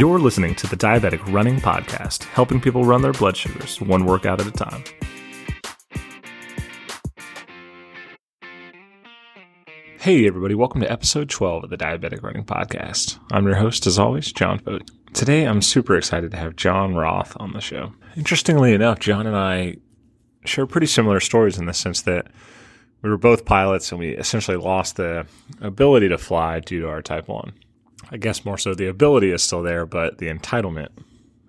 You're listening to the Diabetic Running Podcast, helping people run their blood sugars one workout at a time. Hey, everybody, welcome to episode 12 of the Diabetic Running Podcast. I'm your host, as always, John Bodie. Today, I'm super excited to have John Roth on the show. Interestingly enough, John and I share pretty similar stories in the sense that we were both pilots and we essentially lost the ability to fly due to our type 1. I guess more so the ability is still there, but the entitlement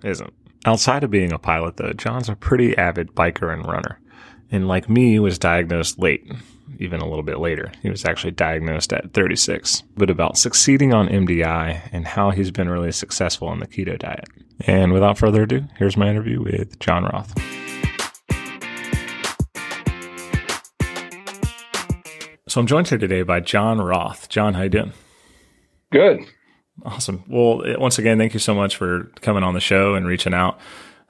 isn't. Outside of being a pilot, though, John's a pretty avid biker and runner. And like me, was diagnosed late even a little bit later. He was actually diagnosed at 36, but about succeeding on MDI and how he's been really successful on the keto diet. And without further ado, here's my interview with John Roth. So I'm joined here today by John Roth. John, how you doing? Good. Awesome. Well, once again, thank you so much for coming on the show and reaching out.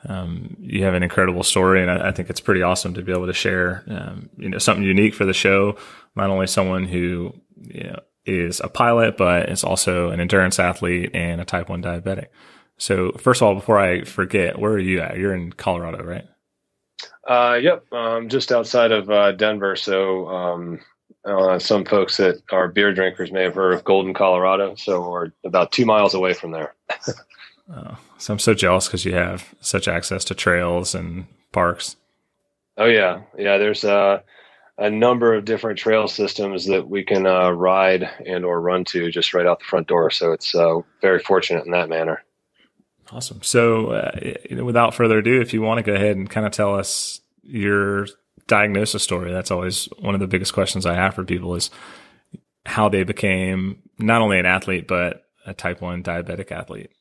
Um, you have an incredible story, and I, I, think it's pretty awesome to be able to share, um, you know, something unique for the show. Not only someone who you know, is a pilot, but is also an endurance athlete and a type one diabetic. So, first of all, before I forget, where are you at? You're in Colorado, right? Uh, yep, um, just outside of uh, Denver. So, um, uh, some folks that are beer drinkers may have heard of Golden, Colorado. So, we're about two miles away from there. Oh, so I'm so jealous because you have such access to trails and parks. Oh yeah, yeah. There's uh, a number of different trail systems that we can uh, ride and or run to just right out the front door. So it's uh, very fortunate in that manner. Awesome. So, uh, without further ado, if you want to go ahead and kind of tell us your diagnosis story, that's always one of the biggest questions I have for people is how they became not only an athlete but a type one diabetic athlete.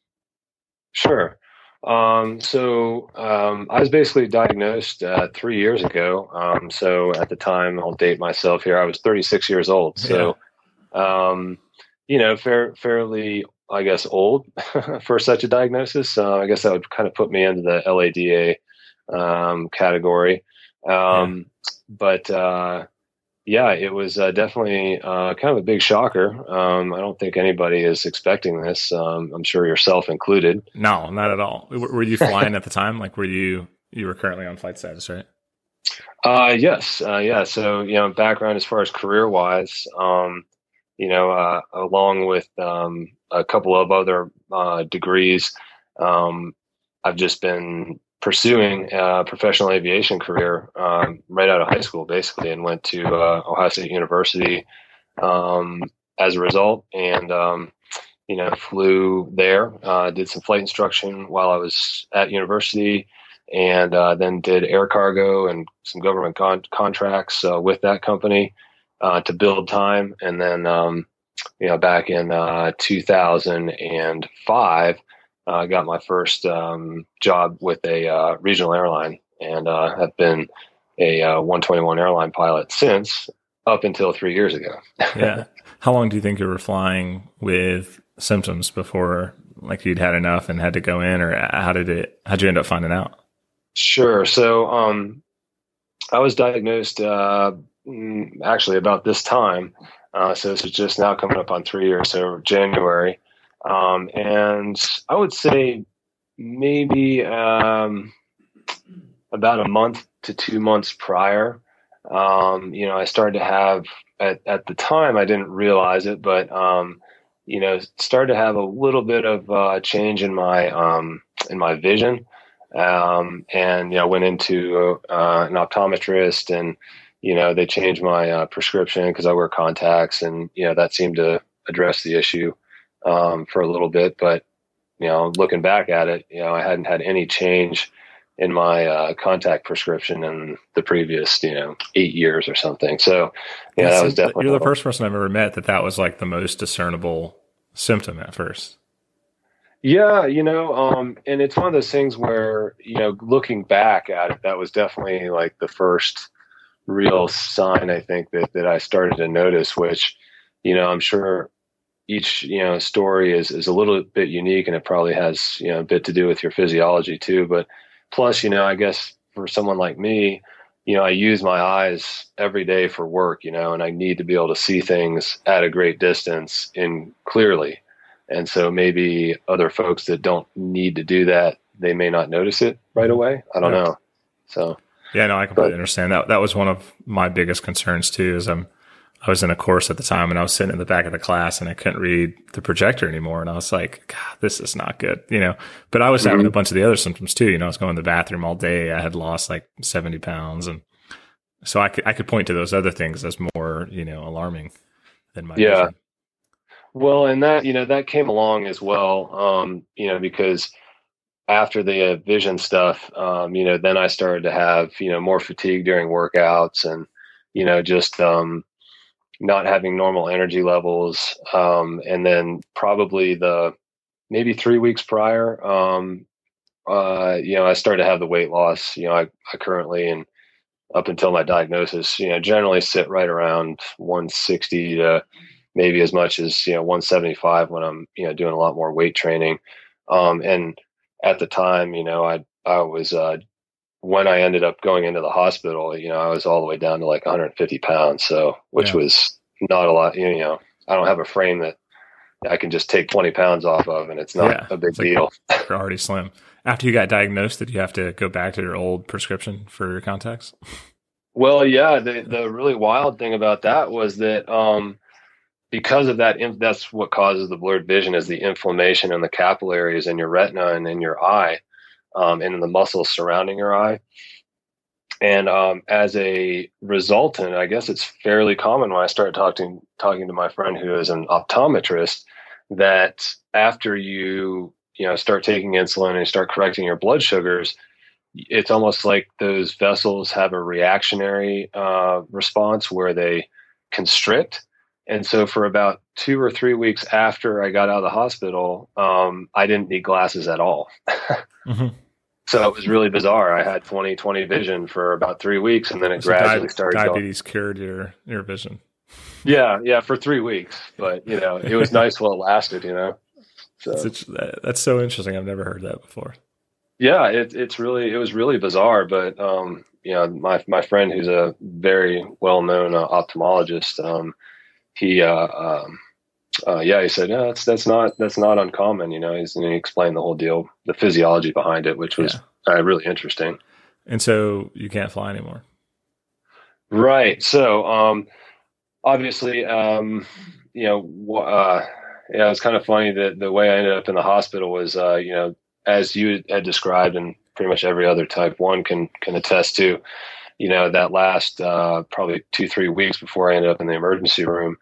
Sure. Um, so um, I was basically diagnosed uh, three years ago. Um, so at the time, I'll date myself here. I was 36 years old. So, um, you know, fair, fairly, I guess, old for such a diagnosis. Uh, I guess that would kind of put me into the LADA um, category. Yeah. Um, but uh, yeah, it was uh, definitely uh, kind of a big shocker. Um, I don't think anybody is expecting this. Um, I'm sure yourself included. No, not at all. Were you flying at the time? Like, were you you were currently on flight status, right? Uh, yes, uh, yeah. So you know, background as far as career wise, um, you know, uh, along with um, a couple of other uh, degrees, um, I've just been pursuing a professional aviation career um, right out of high school, basically, and went to uh, Ohio State University um, as a result. And um, you know, flew there, uh, did some flight instruction while I was at university, and uh, then did air cargo and some government con- contracts uh, with that company uh, to build time. And then, um, you know, back in uh, 2005 I uh, got my first um, job with a uh, regional airline and uh, have been a uh, 121 airline pilot since up until three years ago. yeah. How long do you think you were flying with symptoms before like you'd had enough and had to go in or how did it, how'd you end up finding out? Sure. So, um, I was diagnosed, uh, mm, actually about this time. Uh, so this is just now coming up on three years. So January, um, and I would say maybe um, about a month to two months prior, um, you know, I started to have at, at the time I didn't realize it, but um, you know, started to have a little bit of uh, change in my um, in my vision, um, and you know, went into uh, an optometrist, and you know, they changed my uh, prescription because I wear contacts, and you know, that seemed to address the issue um, for a little bit. But you know, looking back at it, you know, I hadn't had any change in my uh, contact prescription in the previous, you know, eight years or something. So, yeah, that was definitely. You're the first person I've ever met that that was like the most discernible symptom at first. Yeah, you know, um, and it's one of those things where you know, looking back at it, that was definitely like the first real sign I think that that I started to notice, which, you know, I'm sure each you know story is is a little bit unique and it probably has you know a bit to do with your physiology too but plus you know i guess for someone like me you know i use my eyes every day for work you know and i need to be able to see things at a great distance and clearly and so maybe other folks that don't need to do that, they may not notice it right away. I don't Yeah. know. So Yeah, no, I completely But- understand that. That was one of my biggest concerns too. Is I'm, I was in a course at the time, and I was sitting in the back of the class, and I couldn't read the projector anymore, and I was like, God, this is not good, you know. But I was having a bunch of the other symptoms too. You know, I was going to the bathroom all day. I had lost like seventy pounds, and so I could I could point to those other things as more you know alarming than my Yeah. vision. Well, and that you know that came along as well, um, you know, because after the uh, vision stuff, um, you know, then I started to have you know more fatigue during workouts, and you know just um, not having normal energy levels, um, and then probably the maybe three weeks prior, um, uh, you know, I started to have the weight loss. You know, I, I currently and up until my diagnosis, you know, generally sit right around 160 to maybe as much as you know 175 when I'm you know doing a lot more weight training. Um, and at the time, you know, I I was uh, when I ended up going into the hospital, you know, I was all the way down to like 150 pounds, so which Yeah. was not a lot. You know, I don't have a frame that I can just take 20 pounds off of, and it's not Yeah, a big it's like- deal. You're already slim. After you got diagnosed, did you have to go back to your old prescription for your contacts? Well, yeah, the the really wild thing about that was that um, because of that, that's what causes the blurred vision is the inflammation in the capillaries in your retina and in your eye, um, and in the muscles surrounding your eye. And um, as a resultant, I guess it's fairly common when I started talking talking to my friend who is an optometrist that after you you know start taking insulin and start correcting your blood sugars, it's almost like those vessels have a reactionary uh, response where they constrict. And so, for about two or three weeks after I got out of the hospital, um, I didn't need glasses at all. Mm-hmm. So it was really bizarre. I had 20 20 vision for about three weeks, and then it gradually started going. diabetes cured your your vision. Yeah, yeah, for three weeks. But you know, it was nice while it lasted. You know, so it's- that's so interesting. I've never heard that before. yeah, it, it's really it was really bizarre. But um, you know, my my friend who's a very well known uh, ophthalmologist, um, he uh, um, uh, yeah, he said, no, that's that's not that's not uncommon. You know, he's and he explained the whole deal, the physiology behind it, which was uh, really interesting. And so you can't fly anymore. Right. So, um, obviously, um, you know, uh, yeah, it's kind of funny that the way I ended up in the hospital was, uh, you know, as you had described, and pretty much every other type one can can attest to, you know, that last uh, probably two three weeks before I ended up in the emergency room,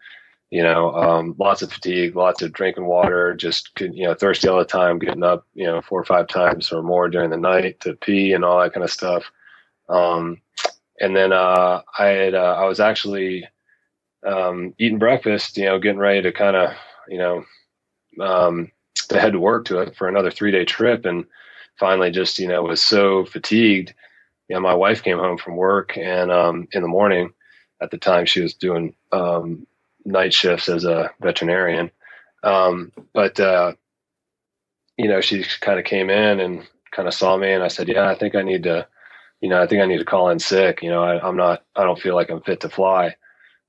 you know, um, lots of fatigue, lots of drinking water, just you know, thirsty all the time, getting up, you know, four or five times or more during the night to pee and all that kind of stuff. Um, and then uh, I had uh, I was actually um, eating breakfast, you know, getting ready to kind of you know um, to head to work to it for another three day trip, and finally just you know was so fatigued. You know, my wife came home from work, and um, in the morning, at the time she was doing um, night shifts as a veterinarian, um, but uh, you know she kind of came in and kind of saw me, and I said, yeah, I think I need to you know, I think I need to call in sick. You know, I, I'm not, I don't feel like I'm fit to fly.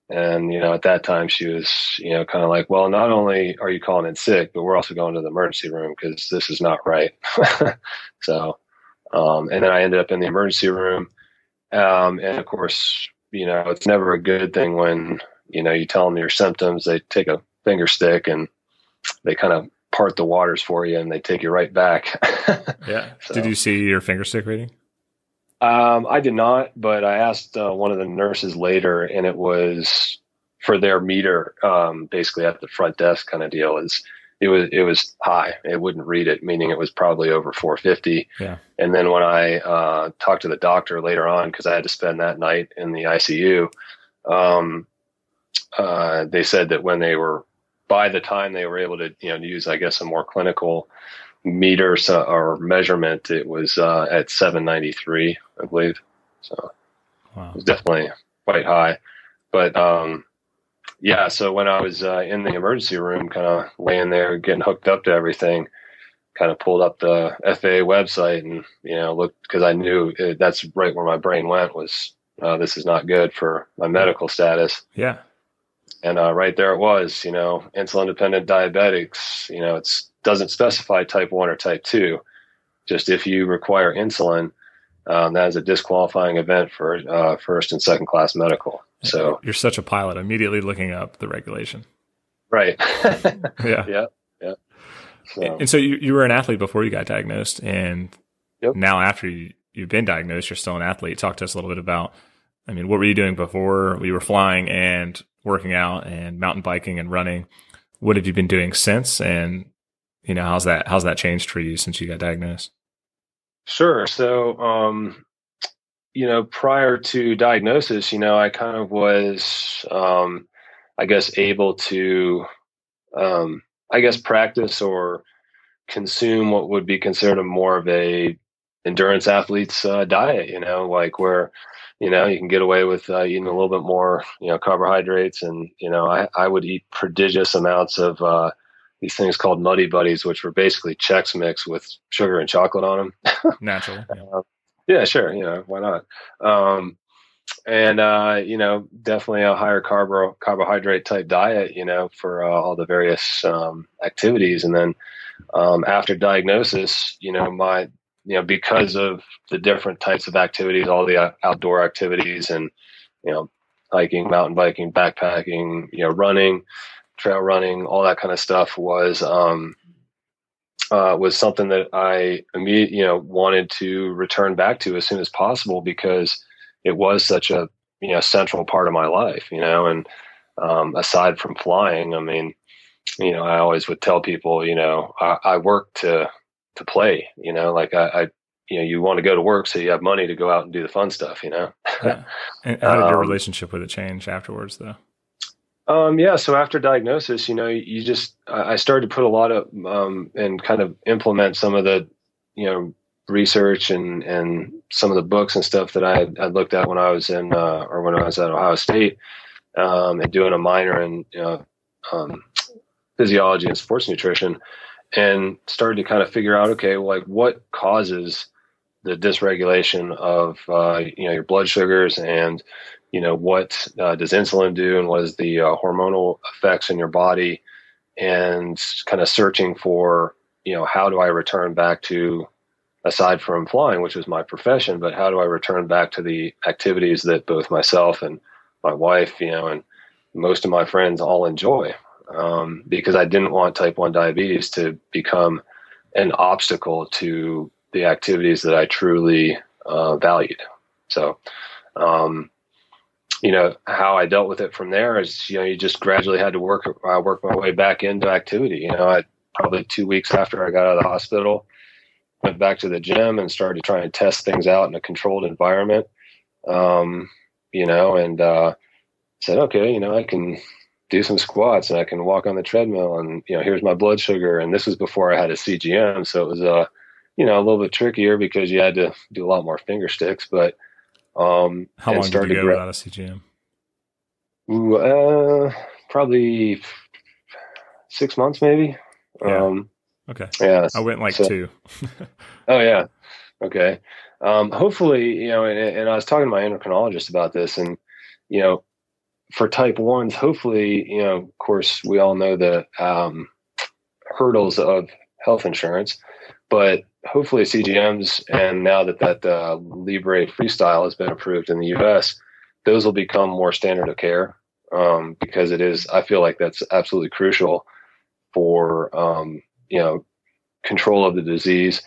And, you know, at that time she was, you know, kind of like, well, not only are you calling in sick, but we're also going to the emergency room because this is not right. so, um, and then I ended up in the emergency room. Um, and of course, you know, it's never a good thing when, you know, you tell them your symptoms, they take a finger stick and they kind of part the waters for you and they take you right back. Yeah. So- Did you see your finger stick reading? Um, I did not, but I asked uh, one of the nurses later, and it was for their meter, um, basically at the front desk kind of deal. Is it was it was high. It wouldn't read it, meaning it was probably over 450. Yeah. And then when I uh, talked to the doctor later on, because I had to spend that night in the ICU, um, uh, they said that when they were by the time they were able to you know use I guess a more clinical meter so, or measurement, it was uh, at 793, I believe. So Wow. it was definitely quite high. But um, yeah, so when I was uh, in the emergency room, kind of laying there, getting hooked up to everything, kind of pulled up the FAA website and you know looked because I knew it, that's right where my brain went was uh, this is not good for my medical status. Yeah. and uh, right there it was, you know, insulin dependent diabetics. You know, it doesn't specify type one or type two. Just if you require insulin, um, that is a disqualifying event for uh, first and second class medical. So you're such a pilot. Immediately looking up the regulation. Right. yeah. Yeah. Yeah. So. And so you, you were an athlete before you got diagnosed, and yep. now after you, you've been diagnosed, you're still an athlete. Talk to us a little bit about. I mean, what were you doing before we were flying and working out and mountain biking and running? What have you been doing since? And you know, how's that how's that changed for you since you got diagnosed? Sure. So, um, you know, prior to diagnosis, you know, I kind of was, um, I guess, able to, um, I guess, practice or consume what would be considered a more of a endurance athlete's uh, diet. You know, like where, you know, you can get away with uh, eating a little bit more, you know, carbohydrates, and you know, I I would eat prodigious amounts of uh, these things called Muddy Buddies, which were basically Chex Mix with sugar and chocolate on them. Naturally. Uh, yeah, sure. You know, why not? Um, and, uh, you know, definitely a higher carbo- carbohydrate type diet, you know, for uh, all the various um, activities. And then um, after diagnosis, you know, my, you know, because of the different types of activities, all the uh, outdoor activities and, you know, hiking, mountain biking, backpacking, you know, running, trail running, all that kind of stuff was um, uh, was something that I immediately you know wanted to return back to as soon as possible because it was such a you know central part of my life, you know. And um, aside from flying, I mean, you know, I always would tell people, you know, I, I work to to play, you know, like I, I you know you want to go to work so you have money to go out and do the fun stuff you know yeah. and how did your um, relationship with it change afterwards though um, yeah. So after diagnosis, you know, you just I started to put a lot of um, and kind of implement some of the you know research and and some of the books and stuff that I had, looked at when I was in uh, or when I was at Ohio State um, and doing a minor in you know, um, physiology and sports nutrition, and started to kind of figure out okay, like what causes the dysregulation of uh, you know your blood sugars and you know what uh, does insulin do and what is the uh, hormonal effects in your body and kind of searching for you know how do i return back to aside from flying which was my profession but how do i return back to the activities that both myself and my wife you know and most of my friends all enjoy? Um, because i didn't want type 1 diabetes to become an obstacle to the activities that i truly uh, valued. So um, you know how I dealt with it from there is you know you just gradually had to work uh, work my way back into activity. You know, I probably two weeks after I got out of the hospital, went back to the gym and started trying to test things out in a controlled environment. Um, you know, and uh, said, okay, you know, I can do some squats and I can walk on the treadmill and you know here's my blood sugar and this was before I had a CGM, so it was uh you know a little bit trickier because you had to do a lot more finger sticks, but um, How long did you go gra- without a CGM? Ooh, uh, probably six months, maybe. Yeah. Um, okay. Yeah. I went like so, two. oh yeah. Okay. Um, hopefully, you know, and, and, I was talking to my endocrinologist about this, and you know, for type ones, hopefully, you know, of course, we all know the um, hurdles of health insurance, but hopefully CGMs and now that that uh, Libre Freestyle has been approved in the U.S., those will become more standard of care um, because it is. I feel like that's absolutely crucial for um, you know control of the disease,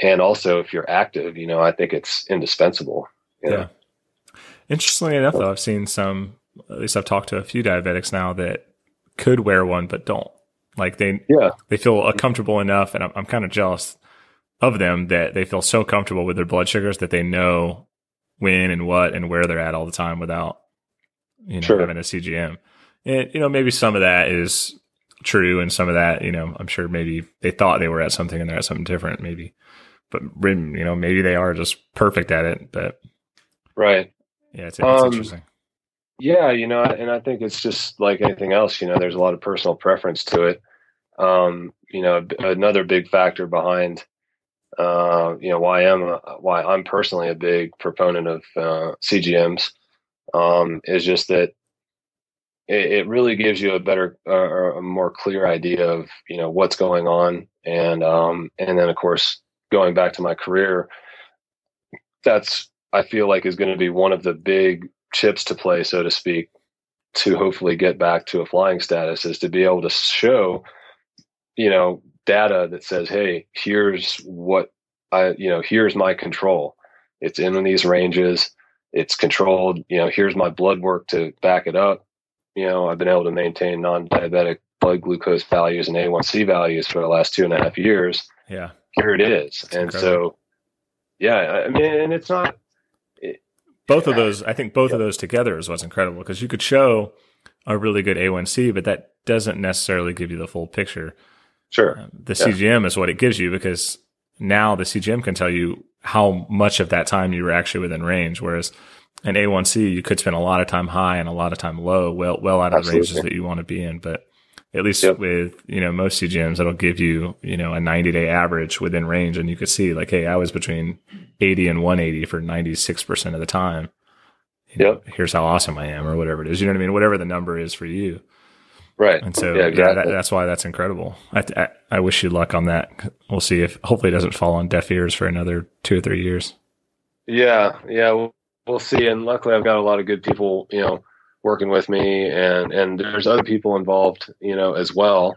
and also if you're active, you know, I think it's indispensable. You know? Yeah. Interestingly enough, though, I've seen some. At least I've talked to a few diabetics now that could wear one but don't. Like they, yeah, they feel comfortable enough, and I'm, I'm kind of jealous of them that they feel so comfortable with their blood sugars that they know when and what and where they're at all the time without you know sure. having a CGM. And you know maybe some of that is true, and some of that you know I'm sure maybe they thought they were at something and they're at something different maybe, but you know maybe they are just perfect at it. But right, yeah, it's, it's um, interesting. Yeah, you know, and I think it's just like anything else. You know, there's a lot of personal preference to it. Um, you know, another big factor behind uh, you know why I'm a, why I'm personally a big proponent of uh, CGMs um, is just that it, it really gives you a better uh, a more clear idea of you know what's going on. And um and then of course going back to my career that's i feel like is going to be one of the big chips to play so to speak to hopefully get back to a flying status is to be able to show you know data that says hey here's what i you know here's my control it's in these ranges it's controlled you know here's my blood work to back it up you know, I've been able to maintain non-diabetic blood glucose values and A1C values for the last two and a half years. Yeah. Here it is. That's and incredible. so, yeah, I mean, and it's not. It, both of those, I think both yeah. of those together is what's incredible because you could show a really good A1C, but that doesn't necessarily give you the full picture. Sure. Um, the yeah. CGM is what it gives you because now the CGM can tell you how much of that time you were actually within range. Whereas an A1C, you could spend a lot of time high and a lot of time low, well, well out of Absolutely. ranges that you want to be in. But at least yep. with, you know, most CGMs, it'll give you, you know, a 90 day average within range. And you could see like, Hey, I was between 80 and 180 for 96% of the time. You know, yep. Here's how awesome I am or whatever it is. You know what I mean? Whatever the number is for you. Right. And so yeah, exactly. yeah that, that's why that's incredible. I, I, I wish you luck on that. We'll see if hopefully it doesn't fall on deaf ears for another two or three years. Yeah. Yeah. Well, we'll see. And luckily, I've got a lot of good people, you know, working with me, and and there's other people involved, you know, as well.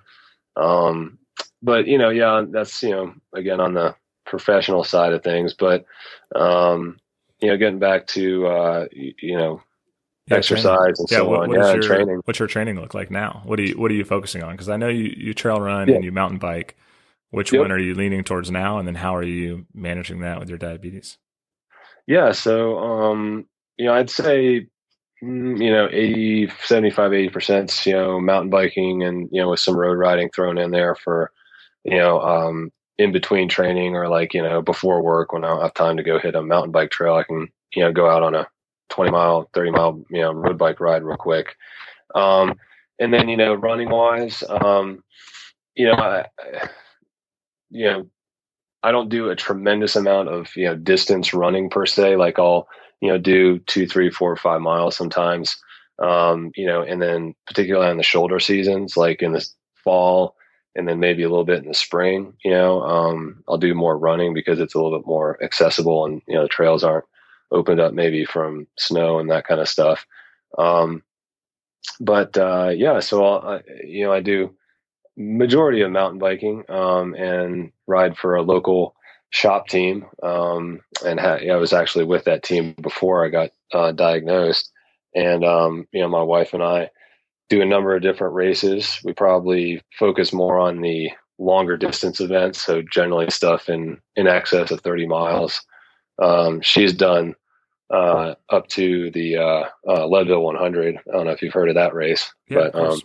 Um, but you know, yeah, that's you know, again on the professional side of things. But um, you know, getting back to uh, you, you know, yeah, exercise training. and yeah, so what, on. What yeah, your, training. What's your training look like now? What are you What are you focusing on? Because I know you you trail run yeah. and you mountain bike. Which yep. one are you leaning towards now? And then how are you managing that with your diabetes? Yeah, so um, you know, I'd say mm, you know 80 75 80% you know mountain biking and you know with some road riding thrown in there for you know um, in between training or like you know before work when i don't have time to go hit a mountain bike trail i can you know go out on a 20 mile 30 mile you know road bike ride real quick um, and then you know running wise um, you know I, you know I don't do a tremendous amount of you know distance running per se. Like I'll you know do two, three, four, five miles sometimes. Um, you know, and then particularly on the shoulder seasons, like in the fall, and then maybe a little bit in the spring. You know, um, I'll do more running because it's a little bit more accessible, and you know the trails aren't opened up maybe from snow and that kind of stuff. Um, but uh, yeah, so I'll, you know I do majority of mountain biking um, and ride for a local shop team. Um, and ha- I was actually with that team before I got uh, diagnosed. And, um, you know, my wife and I do a number of different races. We probably focus more on the longer distance events. So generally stuff in, in excess of 30 miles. Um, she's done uh, up to the uh, uh, Leadville 100. I don't know if you've heard of that race, yeah, but um,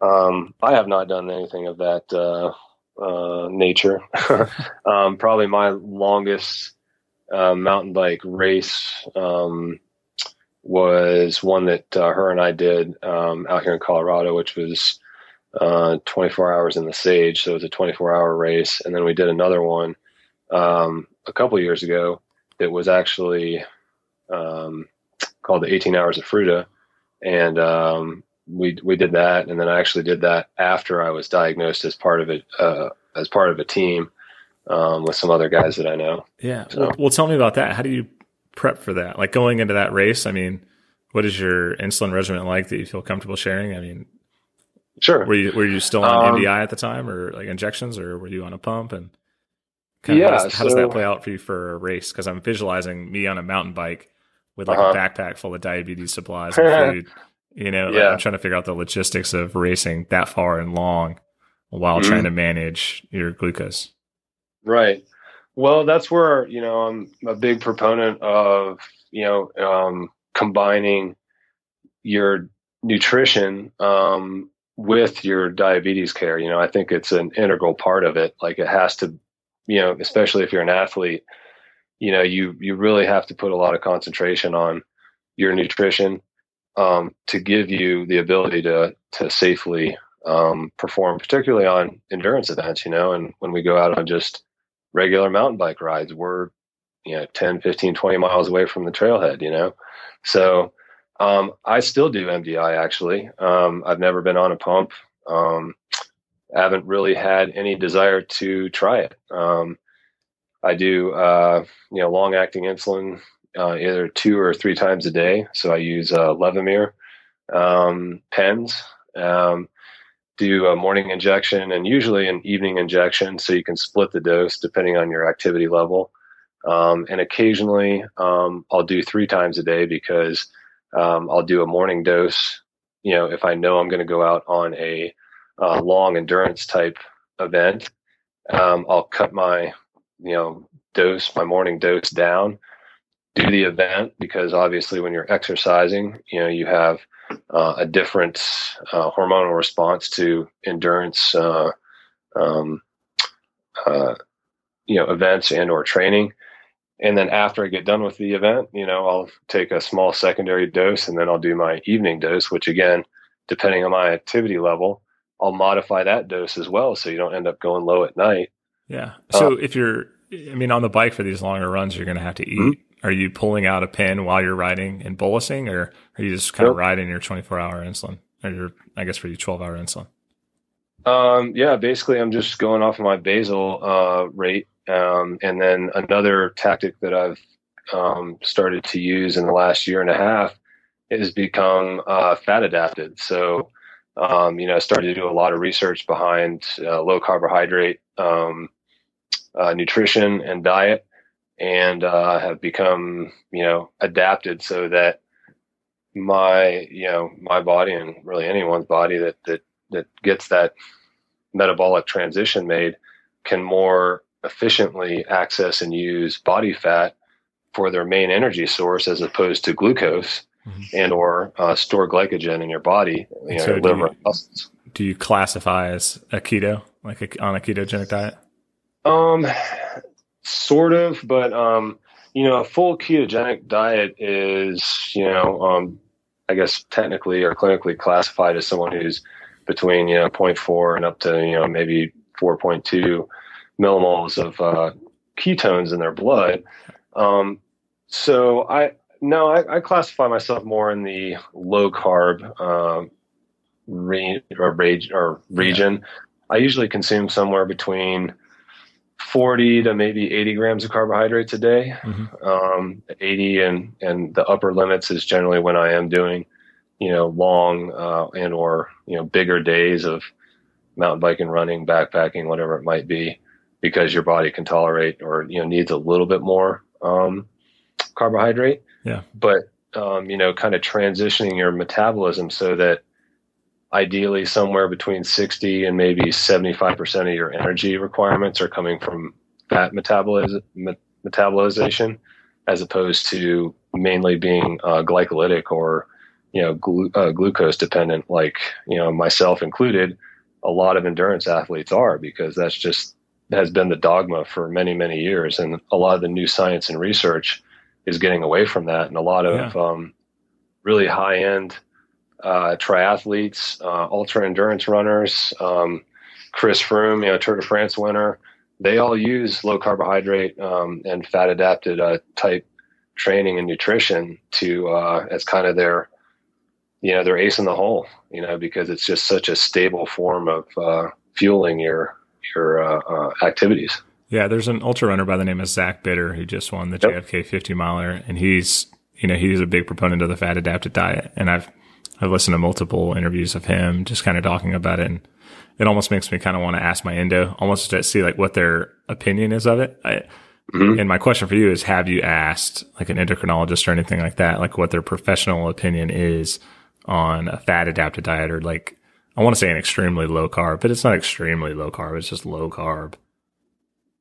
um, I have not done anything of that uh, uh, nature. um, probably my longest uh, mountain bike race um, was one that uh, her and I did um, out here in Colorado, which was uh, 24 hours in the Sage. So it was a 24 hour race. And then we did another one um, a couple years ago that was actually um, called the 18 Hours of Fruita, And um, we we did that, and then I actually did that after I was diagnosed as part of it uh, as part of a team um, with some other guys that I know. Yeah. So. Well, well, tell me about that. How do you prep for that? Like going into that race. I mean, what is your insulin regimen like that you feel comfortable sharing? I mean, sure. Were you were you still on um, MDI at the time, or like injections, or were you on a pump? And kind yeah, how, does, how does that play out for you for a race? Because I'm visualizing me on a mountain bike with like uh-huh. a backpack full of diabetes supplies and food. You know, yeah. I'm trying to figure out the logistics of racing that far and long while mm-hmm. trying to manage your glucose. Right. Well, that's where, you know, I'm a big proponent of, you know, um, combining your nutrition um, with your diabetes care. You know, I think it's an integral part of it. Like it has to, you know, especially if you're an athlete, you know, you you really have to put a lot of concentration on your nutrition um, to give you the ability to to safely um, perform, particularly on endurance events. You know, and when we go out on just regular mountain bike rides, we're you know 10, 15, 20 miles away from the trailhead. You know, so Um, I still do MDI actually. Um, I've never been on a pump. Um, I haven't really had any desire to try it. I do, uh, you know, long acting insulin uh, either two or three times a day. So I use uh, Levemir um, pens, um, do a morning injection and usually an evening injection. So you can split the dose depending on your activity level. Um, and occasionally um, I'll do three times a day because um, I'll do a morning dose. You know, if I know I'm going to go out on a uh, long endurance type event, um, I'll cut my, you know, dose, my morning dose down, do the event because obviously when you're exercising, you know, you have uh, a different uh, hormonal response to endurance, uh, um, uh, you know, events and or training. And then after I get done with the event, you know, I'll take a small secondary dose and then I'll do my evening dose, which again, depending on my activity level, I'll modify that dose as well. So you don't end up going low at night. Yeah. So uh, if you're, I mean, on the bike for these longer runs, you're going to have to eat. Mm-hmm. Are you pulling out a pen while you're riding and bolusing or are you just kind nope. of riding your 24 hour insulin or your, I guess for you 12 hour insulin? Um, yeah, basically I'm just going off of my basal, uh, rate um, and then another tactic that I've um, started to use in the last year and a half is become uh, fat adapted. So, um, you know, I started to do a lot of research behind uh, low carbohydrate um, uh, nutrition and diet, and uh, have become, you know, adapted so that my, you know, my body and really anyone's body that that that gets that metabolic transition made can more efficiently access and use body fat for their main energy source as opposed to glucose mm-hmm. and or uh, store glycogen in your body, you know, so liver you, muscles. Do you classify as a keto, like a, on a ketogenic diet? Um, sort of, but um, you know, a full ketogenic diet is, you know, um, I guess technically or clinically classified as someone who's between you know 0.4 and up to you know maybe 4.2 millimoles of uh, ketones in their blood. Um, so I no, I, I, classify myself more in the low carb um, re- or, rage, or region. Yeah. I usually consume somewhere between 40 to maybe 80 grams of carbohydrates a day. Mm-hmm. Um, 80 and, and the upper limits is generally when I am doing, you know, long uh, and or, you know, bigger days of mountain biking, running, backpacking, whatever it might be because your body can tolerate or you know needs a little bit more um, carbohydrate. Yeah. But um, you know, kind of transitioning your metabolism so that ideally somewhere between 60 and maybe 75% of your energy requirements are coming from fat metaboliz- metabolization as opposed to mainly being uh, glycolytic or you know glu- uh, glucose dependent like you know myself included a lot of endurance athletes are because that's just has been the dogma for many, many years. And a lot of the new science and research is getting away from that. And a lot of yeah. um, really high end uh, triathletes, uh, ultra endurance runners, um, Chris Froome, you know, Tour de France winner, they all use low carbohydrate um, and fat adapted uh, type training and nutrition to uh, as kind of their you know their ace in the hole you know because it's just such a stable form of uh, fueling your your uh, uh, activities. Yeah, there's an ultra runner by the name of Zach Bitter who just won the yep. JFK 50 miler, and he's you know he's a big proponent of the fat adapted diet, and I've I've listened to multiple interviews of him just kind of talking about it, and it almost makes me kind of want to ask my endo, almost to see like what their opinion is of it. I, mm-hmm. And my question for you is: Have you asked like an endocrinologist or anything like that, like what their professional opinion is on a fat adapted diet, or like I want to say an extremely low carb, but it's not extremely low carb. It's just low carb.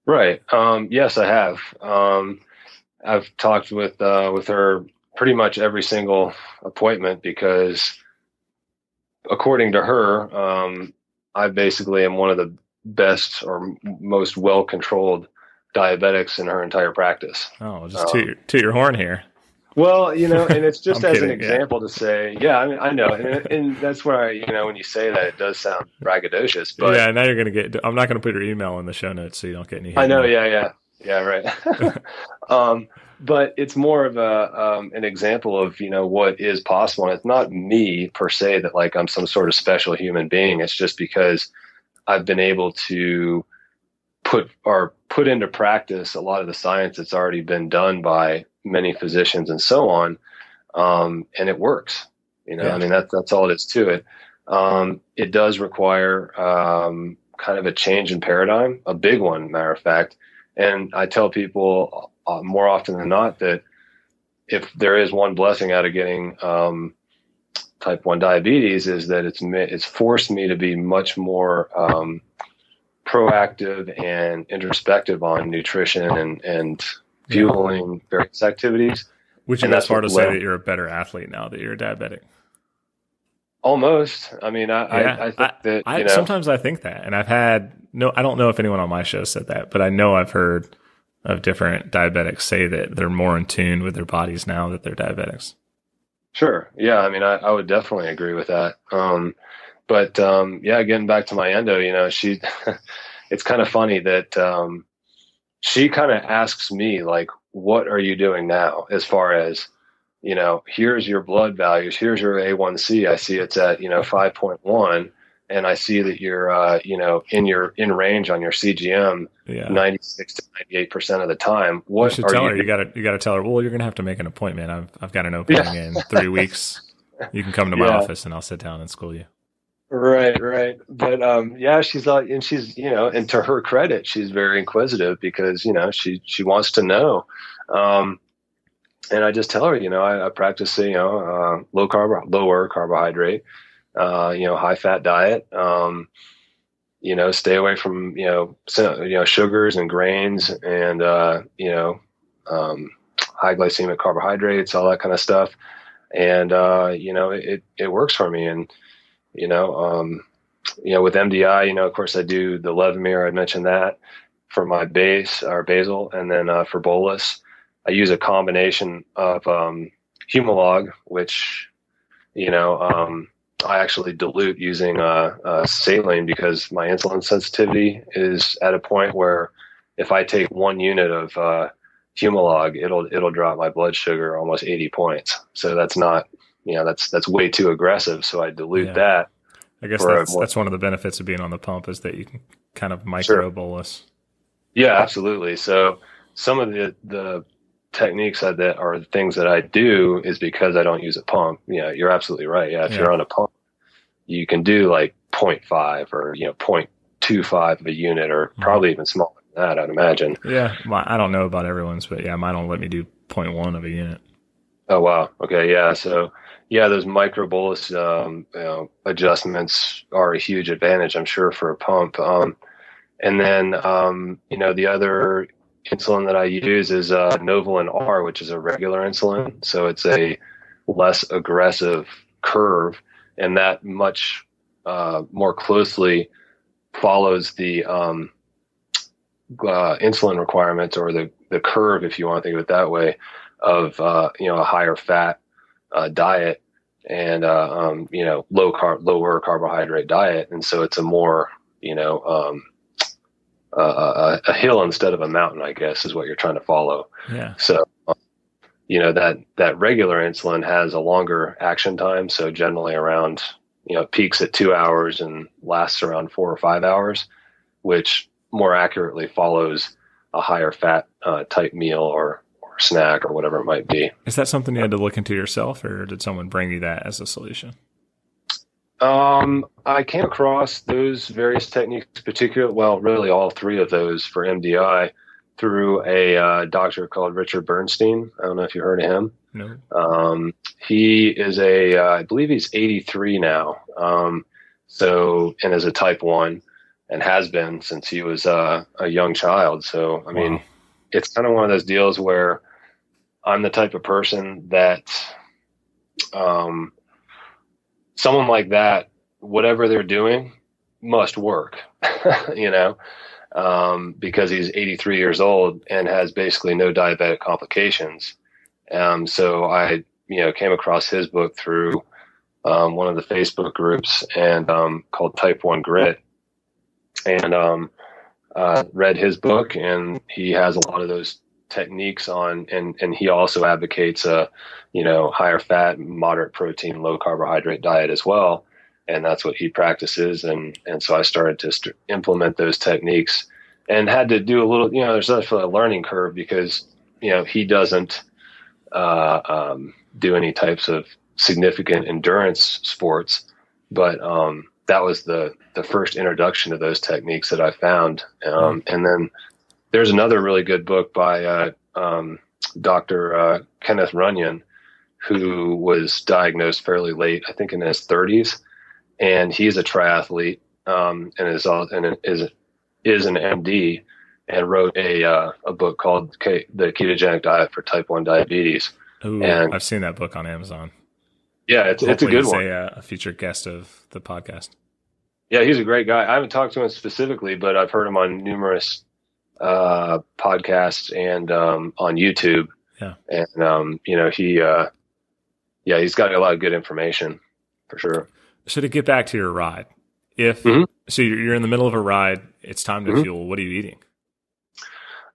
Right. Um, yes, I have. Um, I've talked with uh, with her pretty much every single appointment because, according to her, um, I basically am one of the best or most well controlled diabetics in her entire practice. Oh, just to, um, to your horn here. Well, you know, and it's just as kidding, an example yeah. to say, yeah, I mean, I know, and, and, that's where you know when you say that it does sound braggadocious, but yeah, now you're gonna get. I'm not gonna put your email in the show notes so you don't get any. I know, yeah, yeah, yeah, right. um, but it's more of a um, an example of you know what is possible. And it's not me per se that like i'm some sort of special human being. It's just because i've been able to put or put into practice a lot of the science that's already been done by many physicians and so on um, and it works. You know yeah. i mean that's that's all it is to it. Um, it does require um, kind of a change in paradigm a big one matter of fact. And i tell people uh, more often than not that if there is one blessing out of getting um, type 1 diabetes is that it's it's forced me to be much more um, proactive and introspective on nutrition and and fueling various activities. Which is that's hard to say that you're a better athlete now that you're diabetic. Almost. I mean i yeah. I, I, think that I, know, sometimes i think that and i've had no i don't know if anyone on my show said that but i know i've heard of different diabetics say that they're more in tune with their bodies now that they're diabetics. Sure. Yeah. I mean, I, I would definitely agree with that. Um, but um, yeah, getting back to my endo, you know, she, it's kind of funny that um, she kind of asks me, like, what are you doing now as far as, you know, here's your blood values, here's your A1C. I see it's at, you know, 5.1 and I see that you're, uh, you know, in your in range on your CGM, yeah. 96 to 98 percent of the time. What you should tell you her? You got to you got to tell her. Well, you're going to have to make an appointment. I've I've got an opening yeah. in three weeks. You can come to my yeah. office and I'll sit down and school you. Right, right. But um, yeah, she's like, and she's you know, and to her credit, she's very inquisitive because you know she she wants to know. Um, and I just tell her, you know, I, I practice, you know, uh, low carb, lower carbohydrate uh, you know, high fat diet. Um, you know, stay away from you know, you know, sugars and grains, and uh, you know, um, high glycemic carbohydrates, all that kind of stuff. And uh, you know, it it works for me. And you know, um, you know, with MDI, you know, of course, I do the Levemir. I mentioned that for my base or basal, and then uh, for bolus, I use a combination of um, Humalog, which you know um, I actually dilute using uh, uh, saline because my insulin sensitivity is at a point where if I take one unit of uh, Humalog, it'll it'll drop my blood sugar almost 80 points. So that's not you know that's that's way too aggressive. So I dilute yeah. that. I guess that's, more, that's one of the benefits of being on the pump is that you can kind of micro sure. bolus. Yeah, absolutely. So some of the the techniques that are the things that I do is because I don't use a pump. You know, you're absolutely right. Yeah, if yeah. you're on a pump, you can do like 0.5 or you know 0.25 of a unit, or mm-hmm. probably even smaller than that. I'd imagine. Yeah, I don't know about everyone's, but yeah, mine don't let me do 0.1 of a unit. Oh wow. Okay. Yeah. So yeah, those micro bolus um, you know, adjustments are a huge advantage, I'm sure, for a pump. Um, and then um, you know the other insulin that I use is uh, Novolin R, which is a regular insulin. So it's a less aggressive curve, and that much uh, more closely follows the um, uh, insulin requirements or the, the curve, if you want to think of it that way, of uh, you know a higher fat uh, diet and uh, um, you know low carb, lower carbohydrate diet, and so it's a more you know um, a, a, hill instead of a mountain, I guess, is what you're trying to follow. Yeah. So, you know that that regular insulin has a longer action time, so generally around you know peaks at two hours and lasts around four or five hours, which more accurately follows a higher fat uh, type meal or or snack or whatever it might be. Is that something you had to look into yourself, or did someone bring you that as a solution? Um, I came across those various techniques, particularly, well, really all three of those for MDI through a uh, doctor called Richard Bernstein. I don't know if you heard of him. No. Um, he is a, uh, I believe he's 83 now. Um, so, and is a type one and has been since he was uh, a young child. So, I mean, wow. it's kind of one of those deals where I'm the type of person that, um, someone like that, whatever they're doing must work, you know, um, because he's 83 years old and has basically no diabetic complications. Um, so I, you know, came across his book through um, one of the Facebook groups and um, called Type One Grit, and um, uh, read his book, and he has a lot of those techniques on, and and he also advocates a, you know, higher fat, moderate protein, low carbohydrate diet as well, and that's what he practices, and and so I started to st- implement those techniques, and had to do a little, you know, there's definitely a learning curve because you know he doesn't uh, um, do any types of significant endurance sports, but um, that was the the first introduction to those techniques that I found. Um, and then there's another really good book by uh, um, Dr. Uh, Kenneth Runyan, who was diagnosed fairly late, I think in his 30s, and he's a triathlete um, and is and is is an MD and wrote a uh, a book called K- The Ketogenic Diet for Type One Diabetes. Ooh, and I've seen that book on Amazon. Yeah, it's, it's a good one. A, uh, a featured guest of the podcast. Yeah, he's a great guy. I haven't talked to him specifically, but I've heard him on numerous uh, podcasts and um, on YouTube. Yeah, and um, you know he, uh, yeah, he's got a lot of good information for sure. So to get back to your ride, if mm-hmm. so, you're in the middle of a ride, it's time to mm-hmm. fuel. What are you eating?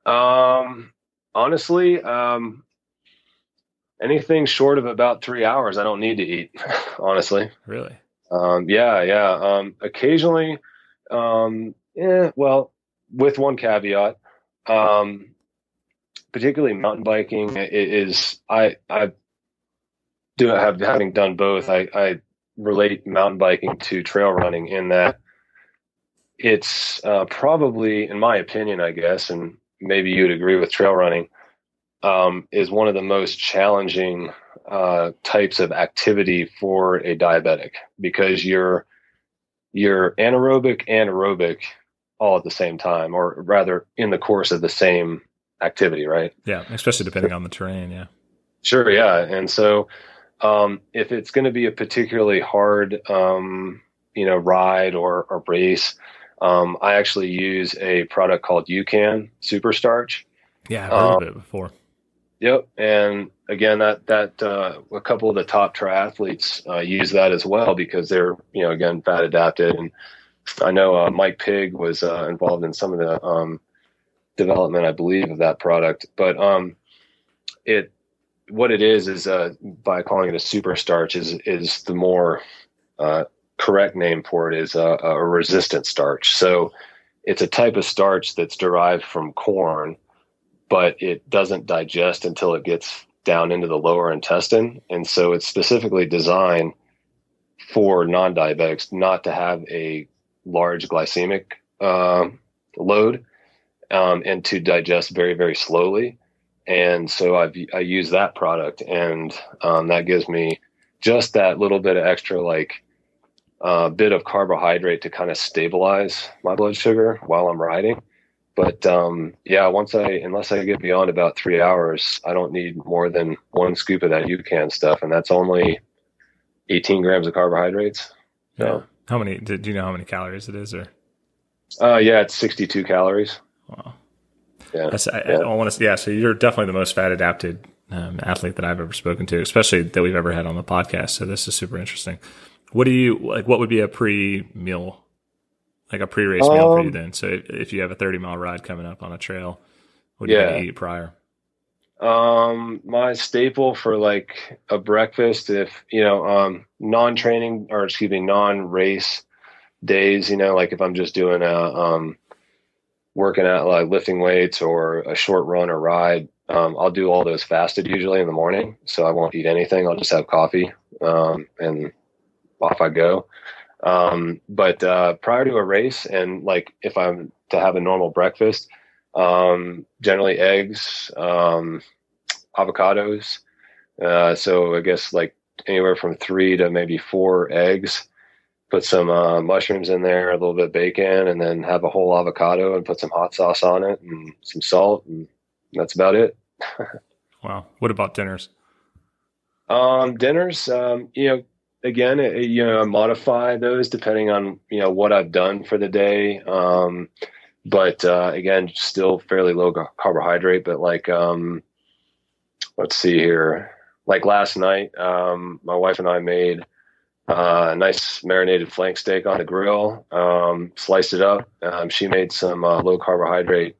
Um, honestly, um, anything short of about three hours, I don't need to eat. honestly, really. Um, yeah, yeah. Um, occasionally, um, yeah, well, with one caveat, um, particularly mountain biking is I I do have having done both. I, I relate mountain biking to trail running in that it's uh, probably, in my opinion, I guess, and maybe you'd agree with trail running, um, is one of the most challenging uh, types of activity for a diabetic because you're you're anaerobic and aerobic all at the same time, or rather in the course of the same activity, right? Yeah, especially depending on the terrain. Yeah. Sure. Yeah, and so um, if it's going to be a particularly hard, um, you know, ride or, or race, um, I actually use a product called UCAN Super Starch. Yeah, I've heard of um, it before. Yep, and again, that that uh, a couple of the top triathletes uh, use that as well because they're you know again fat adapted, and I know uh, Mike Pigg was uh, involved in some of the um, development, I believe, of that product. But um, it what it is is uh, by calling it a super starch is is the more uh, correct name for it is a, a resistant starch. So it's a type of starch that's derived from corn, but it doesn't digest until it gets down into the lower intestine. And so it's specifically designed for non diabetics not to have a large glycemic uh, load um, and to digest very, very slowly. And so I've, I use that product, and um, that gives me just that little bit of extra, like a bit of carbohydrate to kind of stabilize my blood sugar while I'm riding. But um, yeah, once I unless I get beyond about three hours, I don't need more than one scoop of that UCAN stuff, and that's only 18 grams of carbohydrates. So. How many? Do you know how many calories it is, or? Uh, yeah, it's 62 calories. Wow. Yeah. I, yeah. I, want to. Yeah. So you're definitely the most fat adapted um, athlete that I've ever spoken to, especially that we've ever had on the podcast. So this is super interesting. What do you like? What would be a pre meal, like a pre race um, meal for you um, then? So if, if, you have a 30 mile ride coming up on a trail, what do yeah. you eat prior? Um, my staple for like a breakfast, if you know, um, non training or excuse me, non race days, you know, like if I'm just doing a, um, working out like lifting weights or a short run or ride, um, I'll do all those fasted usually in the morning. So I won't eat anything. I'll just have coffee. Um, and off I go. Um, but uh, prior to a race, and like if I'm to have a normal breakfast, um, generally eggs, um, avocados. Uh, so I guess like anywhere from three to maybe four eggs. Put some uh, mushrooms in there, a little bit of bacon, and then have a whole avocado and put some hot sauce on it and some salt, and that's about it. wow. What about dinners? Um, dinners, um, you know, again, it, you know, I modify those depending on you know what I've done for the day. Um, but uh, again, still fairly low carbohydrate. But like, um, let's see here. Like last night, um, my wife and I made uh, a nice marinated flank steak on the grill. Um, sliced it up. Um, she made some uh, low carbohydrate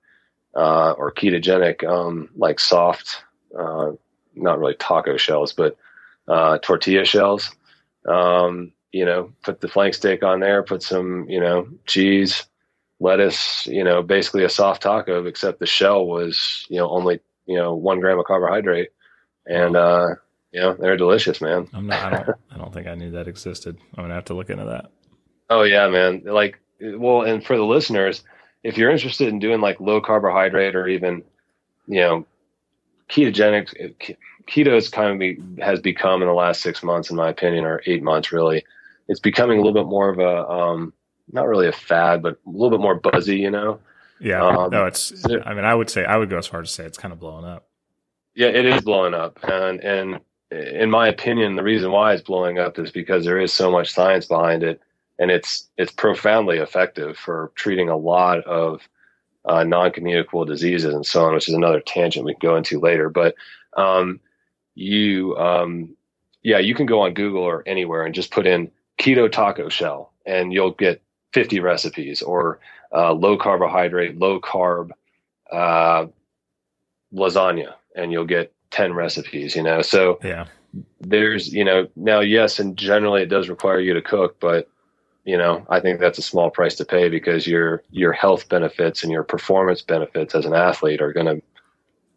uh, or ketogenic, um, like soft, uh, not really taco shells, but uh, tortilla shells. Um, you know, put the flank steak on there, put some, you know, cheese, lettuce, you know, basically a soft taco, except the shell was, you know, only, you know, one gram of carbohydrate. And, uh, you know, they're delicious, man. I'm not, I don't, I don't think I knew that existed. I'm going to have to look into that. Oh yeah, man. Like, well, and for the listeners, if you're interested in doing like low carbohydrate or even, you know, ketogenic, keto is kind of be, has become in the last six months, in my opinion, or eight months, really, it's becoming a little bit more of a, um, not really a fad, but a little bit more buzzy, you know? Yeah. Um, no, it's, I mean, I would say, I would go as far as to say it's kind of blowing up. Yeah, it is blowing up. And, and in my opinion, the reason why it's blowing up is because there is so much science behind it and it's it's profoundly effective for treating a lot of uh, non-communicable diseases and so on, which is another tangent we can go into later. But um, you, um, yeah, you can go on Google or anywhere and just put in keto taco shell, and you'll get 50 recipes or uh, low carbohydrate, low carb uh, lasagna, and you'll get 10 recipes. You know, so yeah, there's you know now yes, and generally it does require you to cook, but you know, I think that's a small price to pay because your your health benefits and your performance benefits as an athlete are going to,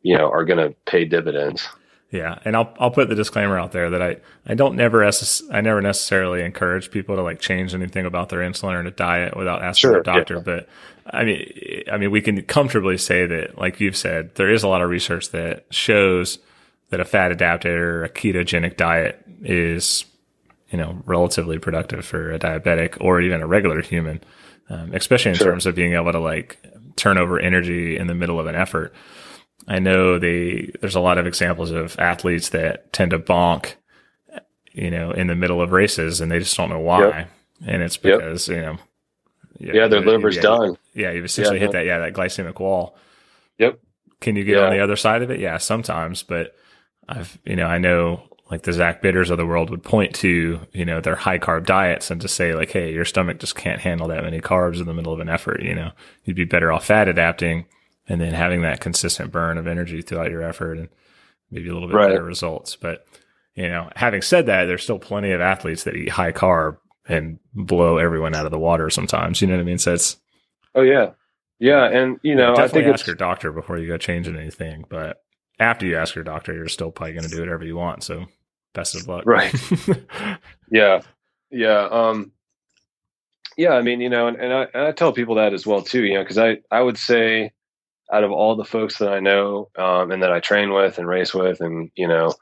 you know, are going to pay dividends. Yeah, and I'll I'll put the disclaimer out there that I I don't never I never necessarily encourage people to like change anything about their insulin or a diet without asking sure, their doctor. Yeah. But I mean, I mean, we can comfortably say that, like you've said, there is a lot of research that shows that a fat adapted or a ketogenic diet is you know, relatively productive for a diabetic or even a regular human, um, especially in sure. terms of being able to like turn over energy in the middle of an effort. I know they, there's a lot of examples of athletes that tend to bonk, you know, in the middle of races and they just don't know why. Yep. And it's because, yep. you know, yeah, yeah their liver's yeah, done. Yeah, you've essentially yeah, hit that, yeah, that glycemic wall. Yep. Can you get on the other side of it? Yeah, sometimes, but I've, you know, I know like the Zach Bitters of the world would point to, you know, their high carb diets and to say like, Hey, your stomach just can't handle that many carbs in the middle of an effort. You know, you'd be better off fat adapting and then having that consistent burn of energy throughout your effort and maybe a little bit right. better results. But, you know, having said that, there's still plenty of athletes that eat high carb and blow everyone out of the water sometimes. You know what I mean? So it's, Oh yeah. Yeah. And you know, definitely I think ask your doctor before you go changing anything, but after you ask your doctor, you're still probably going to do whatever you want. So best of luck. Right. yeah. Yeah. Um, yeah. I mean, you know, and, and, I, and I tell people that as well too, you know, cause I, I would say out of all the folks that I know, um, and that I train with and race with and, you know,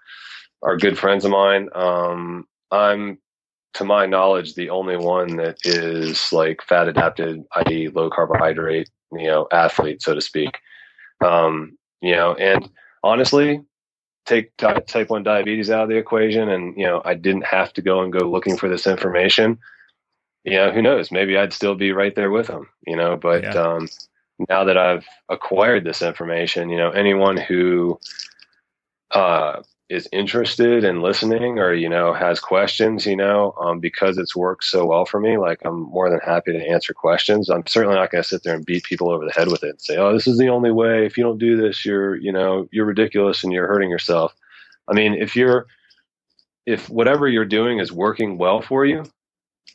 are good friends of mine. Um, I'm to my knowledge, the only one that is like fat adapted, i.e. low carbohydrate, you know, athlete, so to speak. Um, you know, and honestly, take type 1 diabetes out of the equation and you know i didn't have to go and go looking for this information you know who knows maybe i'd still be right there with them you know but yeah. um, now that i've acquired this information you know anyone who uh, is interested in listening or you know has questions you know um, because it's worked so well for me like i'm more than happy to answer questions. I'm certainly not going to sit there and beat people over the head with it and say oh this is the only way. If you don't do this you're you know you're ridiculous and you're hurting yourself. I mean if you're if whatever you're doing is working well for you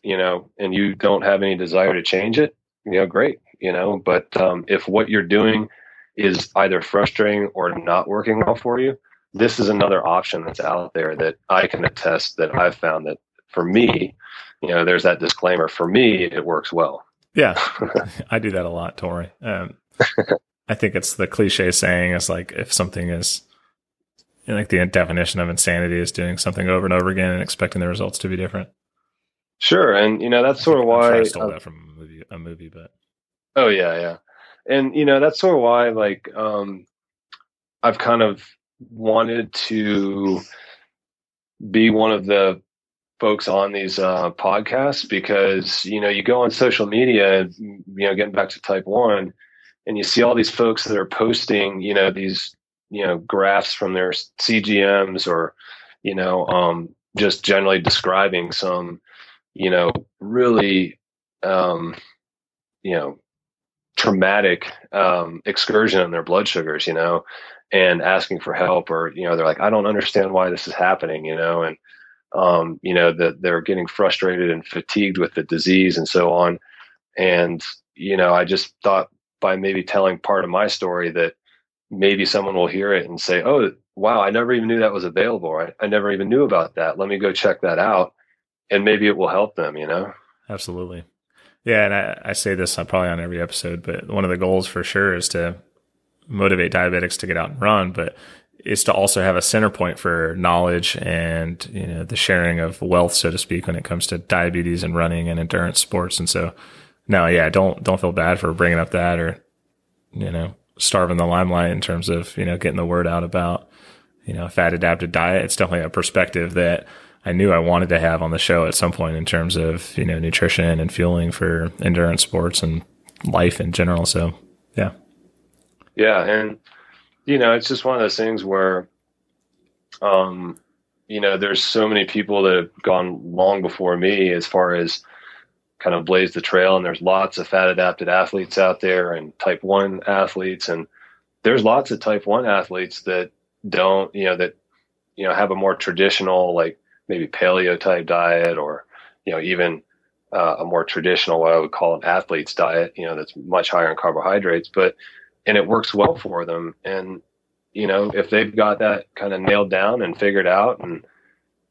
you know and you don't have any desire to change it you know great you know but um, if what you're doing is either frustrating or not working well for you this is another option that's out there that I can attest that I've found that for me, you know, there's that disclaimer. For me, it works well. Yeah, I do that a lot, Tori. Um, I think it's the cliche saying is like if something is like the definition of insanity is doing something over and over again and expecting the results to be different. Sure, and you know that's sort of why I stole uh, that from a movie, a movie, but oh yeah, yeah, and you know that's sort of why like um, I've kind of wanted to be one of the folks on these uh, podcasts because you know you go on social media you know getting back to type one and you see all these folks that are posting you know these you know graphs from their cgms or you know um, just generally describing some you know really um, you know traumatic um, excursion in their blood sugars, you know, and asking for help, or you know, they're like, I don't understand why this is happening, you know, and um, you know that they're getting frustrated and fatigued with the disease and so on. And you know, I just thought by maybe telling part of my story that maybe someone will hear it and say, "Oh, wow, I never even knew that was available. I, I never even knew about that. Let me go check that out." And maybe it will help them, you know? Absolutely. Yeah, and I, I say this probably on every episode, but one of the goals for sure is to motivate diabetics to get out and run, but is to also have a center point for knowledge and you know the sharing of wealth, so to speak, when it comes to diabetes and running and endurance sports. And so, no, yeah, don't don't feel bad for bringing up that or you know starving the limelight in terms of you know getting the word out about you know fat adapted diet. It's definitely a perspective that I knew I wanted to have on the show at some point in terms of you know nutrition and fueling for endurance sports and life in general. So, yeah, yeah, and you know, it's just one of those things where, um, you know, there's so many people that have gone long before me as far as kind of blaze the trail, and there's lots of fat adapted athletes out there and type one athletes, and there's lots of type one athletes that don't, you know, that you know have a more traditional like maybe paleo type diet or you know even uh, a more traditional what I would call an athlete's diet, you know, that's much higher in carbohydrates, but and it works well for them. And, you know, if they've got that kind of nailed down and figured out and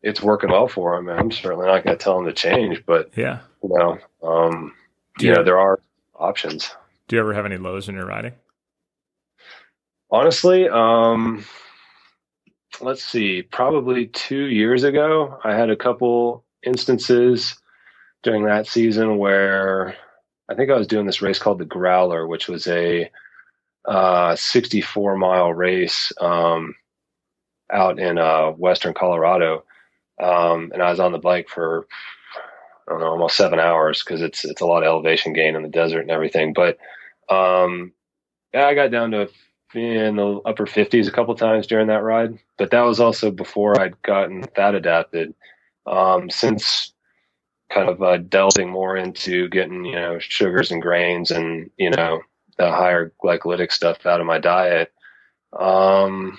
it's working well for them, I'm certainly not going to tell them to change, but yeah, you know, um, you, you know, there are options. Do you ever have any lows in your riding? Honestly, um, let's see, probably two years ago, I had a couple instances during that season where I think I was doing this race called the Growler, which was a uh, 64 mile race um, out in uh, western Colorado, um, and I was on the bike for I don't know almost seven hours because it's it's a lot of elevation gain in the desert and everything. But um, yeah, I got down to in the upper 50s a couple times during that ride, but that was also before I'd gotten that adapted. Um, since kind of uh, delving more into getting you know sugars and grains and you know the higher glycolytic stuff out of my diet. Um,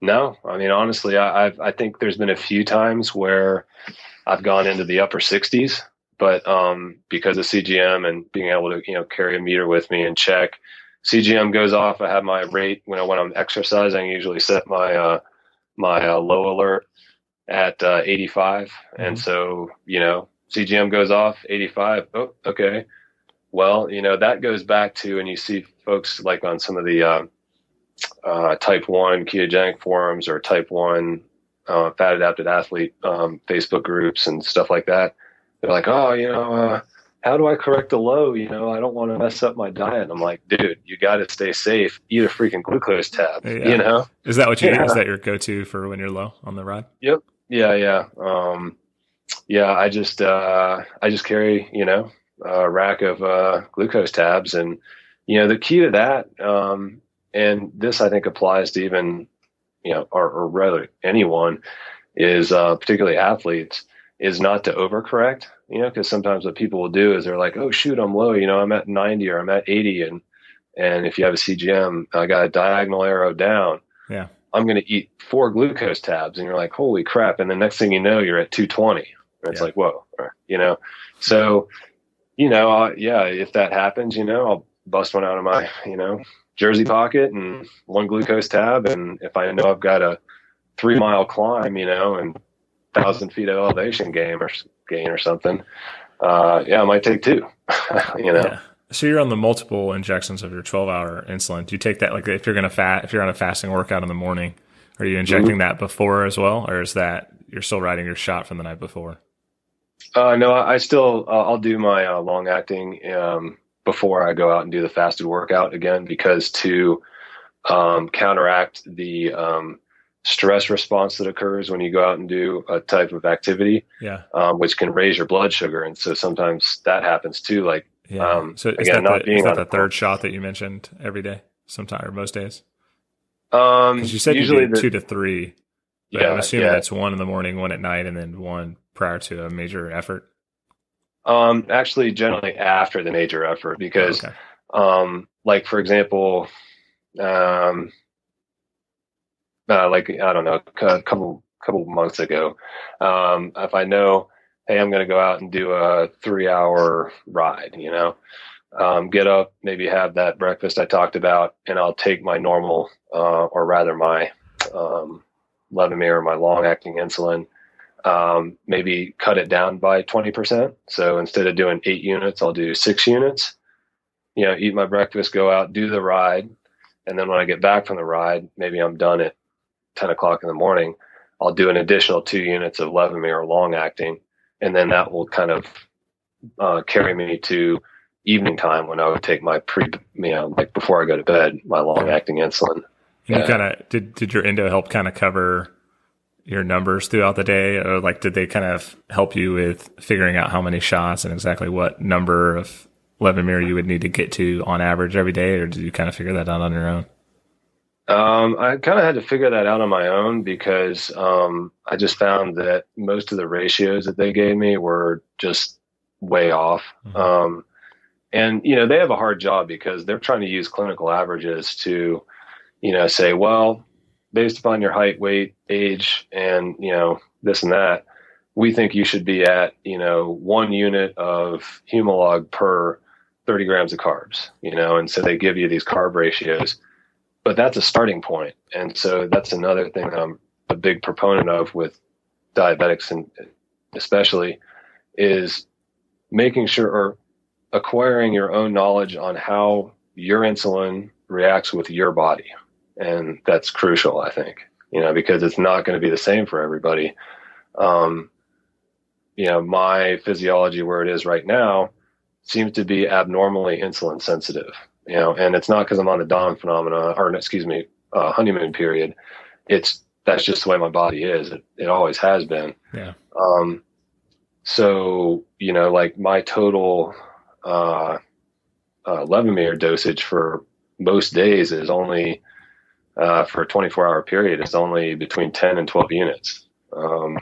no, I mean honestly, I, I've I think there's been a few times where I've gone into the upper 60s, but um, because of CGM and being able to you know carry a meter with me and check, CGM goes off. I have my rate when I when I'm exercising. I usually set my uh, my uh, low alert at uh, 85, mm-hmm. and so you know CGM goes off 85. Oh, okay. Well, you know, that goes back to, and you see folks like on some of the uh, uh, type 1 ketogenic forums or type 1 uh, fat adapted athlete um, Facebook groups and stuff like that. They're like, oh, you know, uh, how do I correct the low? You know, I don't want to mess up my diet. And I'm like, dude, you got to stay safe. Eat a freaking glucose tab. Yeah. You know, is that what you yeah. is that your go to for when you're low on the ride? Yep. Yeah. Yeah. Um, yeah. I just uh, I just carry you know a rack of uh, glucose tabs. And, you know, the key to that, um, and this I think applies to even, you know, or, or rather anyone, is uh, particularly athletes, is not to overcorrect, you know, because sometimes what people will do is they're like, oh, shoot, I'm low, you know, I'm at 90 or I'm at 80. And, and if you have a CGM, I got a diagonal arrow down. Yeah. I'm going to eat four glucose tabs. And you're like, holy crap. And the next thing you know, you're at 220. And it's yeah. like, whoa, you know? So you know, uh, yeah, if that happens, you know, I'll bust one out of my, you know, jersey pocket and one glucose tab. And if I know I've got a three mile climb, you know, and thousand feet of elevation gain or gain or something, uh, yeah, I might take two, you know. Yeah. So you're on the multiple injections of your 12 hour insulin. Do you take that like if you're to fat, if you're on a fasting workout in the morning, are you injecting mm-hmm. that before as well? Or is that you're still riding your shot from the night before? Uh, no, I still uh, I'll do my uh, long acting um, before I go out and do the fasted workout again because to um, counteract the um, stress response that occurs when you go out and do a type of activity, yeah, um, which can raise your blood sugar, and so sometimes that happens too. Like, yeah. Um, so again, that not the, being is that the third shot that you mentioned every day, sometime or most days. Um, you said usually you the, two to three. But yeah, I'm assuming yeah. that's one in the morning, one at night, and then one prior to a major effort? Um, actually, generally after the major effort, because okay. Um, like for example, um, uh, like I don't know, a couple couple months ago, um, if I know, hey, I'm going to go out and do a three hour ride, you know, um, get up, maybe have that breakfast I talked about, and I'll take my normal, uh, or rather my um, Levemir, my long acting insulin, um, maybe cut it down by 20%. So instead of doing eight units, I'll do six units. You know, eat my breakfast, go out, do the ride. And then when I get back from the ride, maybe I'm done at 10 o'clock in the morning. I'll do an additional two units of Levemir long acting. And then that will kind of uh, carry me to evening time when I would take my pre, you know, like before I go to bed, my long acting insulin. And you kind of did. Did your endo help kind of cover your numbers throughout the day, or like did they kind of help you with figuring out how many shots and exactly what number of Levemir you would need to get to on average every day, or did you kind of figure that out on your own? Um, I kind of had to figure that out on my own because um, I just found that most of the ratios that they gave me were just way off. Mm-hmm. Um, and you know they have a hard job because they're trying to use clinical averages to you know, say, well, based upon your height, weight, age, and, you know, this and that, we think you should be at, you know, one unit of Humalog per 30 grams of carbs, you know, and so they give you these carb ratios, but that's a starting point. And so that's another thing I'm a big proponent of with diabetics and especially is making sure or acquiring your own knowledge on how your insulin reacts with your body and that's crucial, I think. You know, because it's not going to be the same for everybody. Um, you know, my physiology where it is right now seems to be abnormally insulin sensitive. You know, and it's not because I'm on the dawn phenomena or excuse me, uh, honeymoon period. It's that's just the way my body is. It, it always has been. Yeah. Um, so you know, like my total uh, uh, Levemir dosage for most days is only uh, for a 24 hour period is only between 10 and 12 units, um,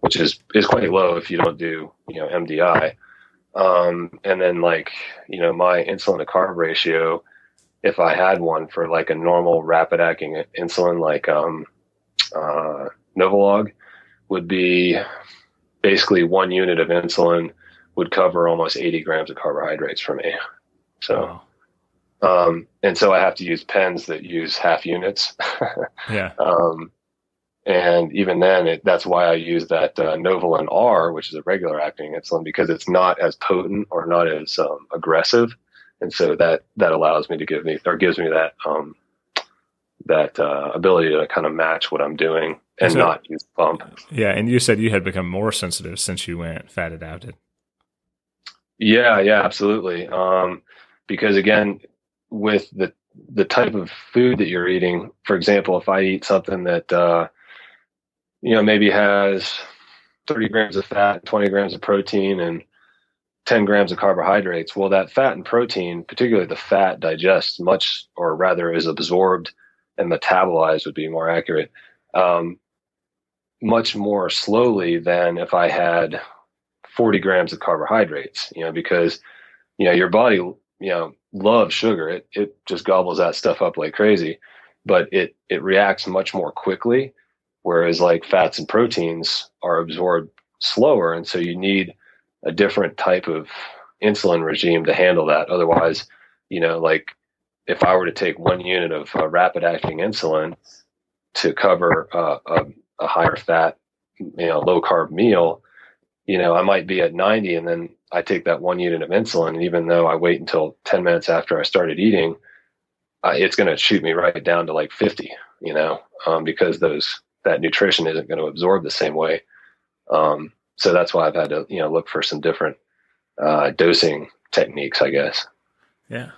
which is, is quite low if you don't do, you know, MDI. Um, and then like, you know, my insulin to carb ratio, if I had one for like a normal rapid acting insulin, like, um, uh, Novolog would be basically one unit of insulin would cover almost 80 grams of carbohydrates for me. So, wow. Um, and so I have to use pens that use half units. yeah. Um, and even then, it, that's why I use that uh, Novolin R, which is a regular acting insulin, because it's not as potent or not as um, aggressive, and so that that allows me to give me or gives me that um, that uh, ability to kind of match what I'm doing and so, not use pump. Yeah, and you said you had become more sensitive since you went fat adapted. Yeah, yeah, absolutely. Um, because again, with the the type of food that you're eating. For example, if I eat something that uh, you know maybe has 30 grams of fat, 20 grams of protein, and 10 grams of carbohydrates, well, that fat and protein, particularly the fat, digests much, or rather, is absorbed and metabolized would be more accurate, um, much more slowly than if I had 40 grams of carbohydrates. You know, because you know your body, you know loves sugar. It it just gobbles that stuff up like crazy, but it it reacts much more quickly. Whereas like fats and proteins are absorbed slower, and so you need a different type of insulin regime to handle that. Otherwise, you know, like if I were to take one unit of uh, rapid acting insulin to cover uh, a, a higher fat, you know, low carb meal, you know, I might be at 90 and then I take that one unit of insulin, and even though I wait until 10 minutes after I started eating, uh, it's going to shoot me right down to like 50, you know, um, because those that nutrition isn't going to absorb the same way. Um, so that's why I've had to, you know, look for some different uh, dosing techniques, I guess. Yeah.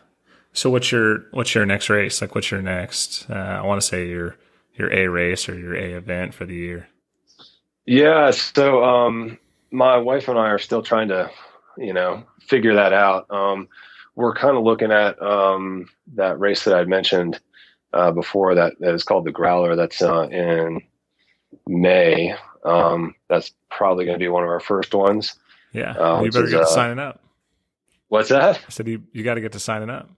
So what's your what's your next race? Like, what's your next? Uh, I want to say your your A race or your A event for the year. Yeah. So um, my wife and I are still trying to you know, figure that out. Um, we're kind of looking at um, that race that I mentioned uh, before that, that is called the Growler. That's uh, in May. Um, that's probably going to be one of our first ones. Yeah, uh, you better get to uh, signing up. What's that? I said you, you got to get to signing up.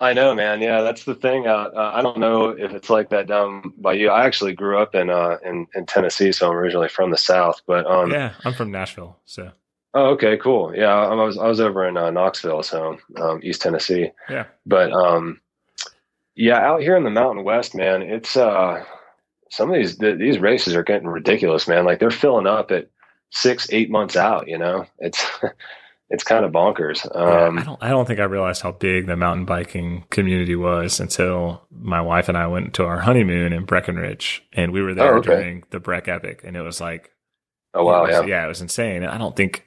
I know, man. Yeah, that's the thing. Uh, uh, I don't know if it's like that down by you. I actually grew up in uh, in, in Tennessee, so I'm originally from the South. But um, yeah, I'm from Nashville. So. Oh, okay, cool. Yeah, I was I was over in uh, Knoxville, so um, East Tennessee. Yeah. But um, yeah, out here in the Mountain West, man, it's uh, some of these the, these races are getting ridiculous, man. Like they're filling up at six, eight months out. You know, it's it's kind of bonkers. Um, yeah, I don't I don't think I realized how big the mountain biking community was until my wife and I went to our honeymoon in Breckenridge, and we were there oh, okay. during the Breck Epic, and it was like, oh wow, was, yeah, yeah, it was insane. I don't think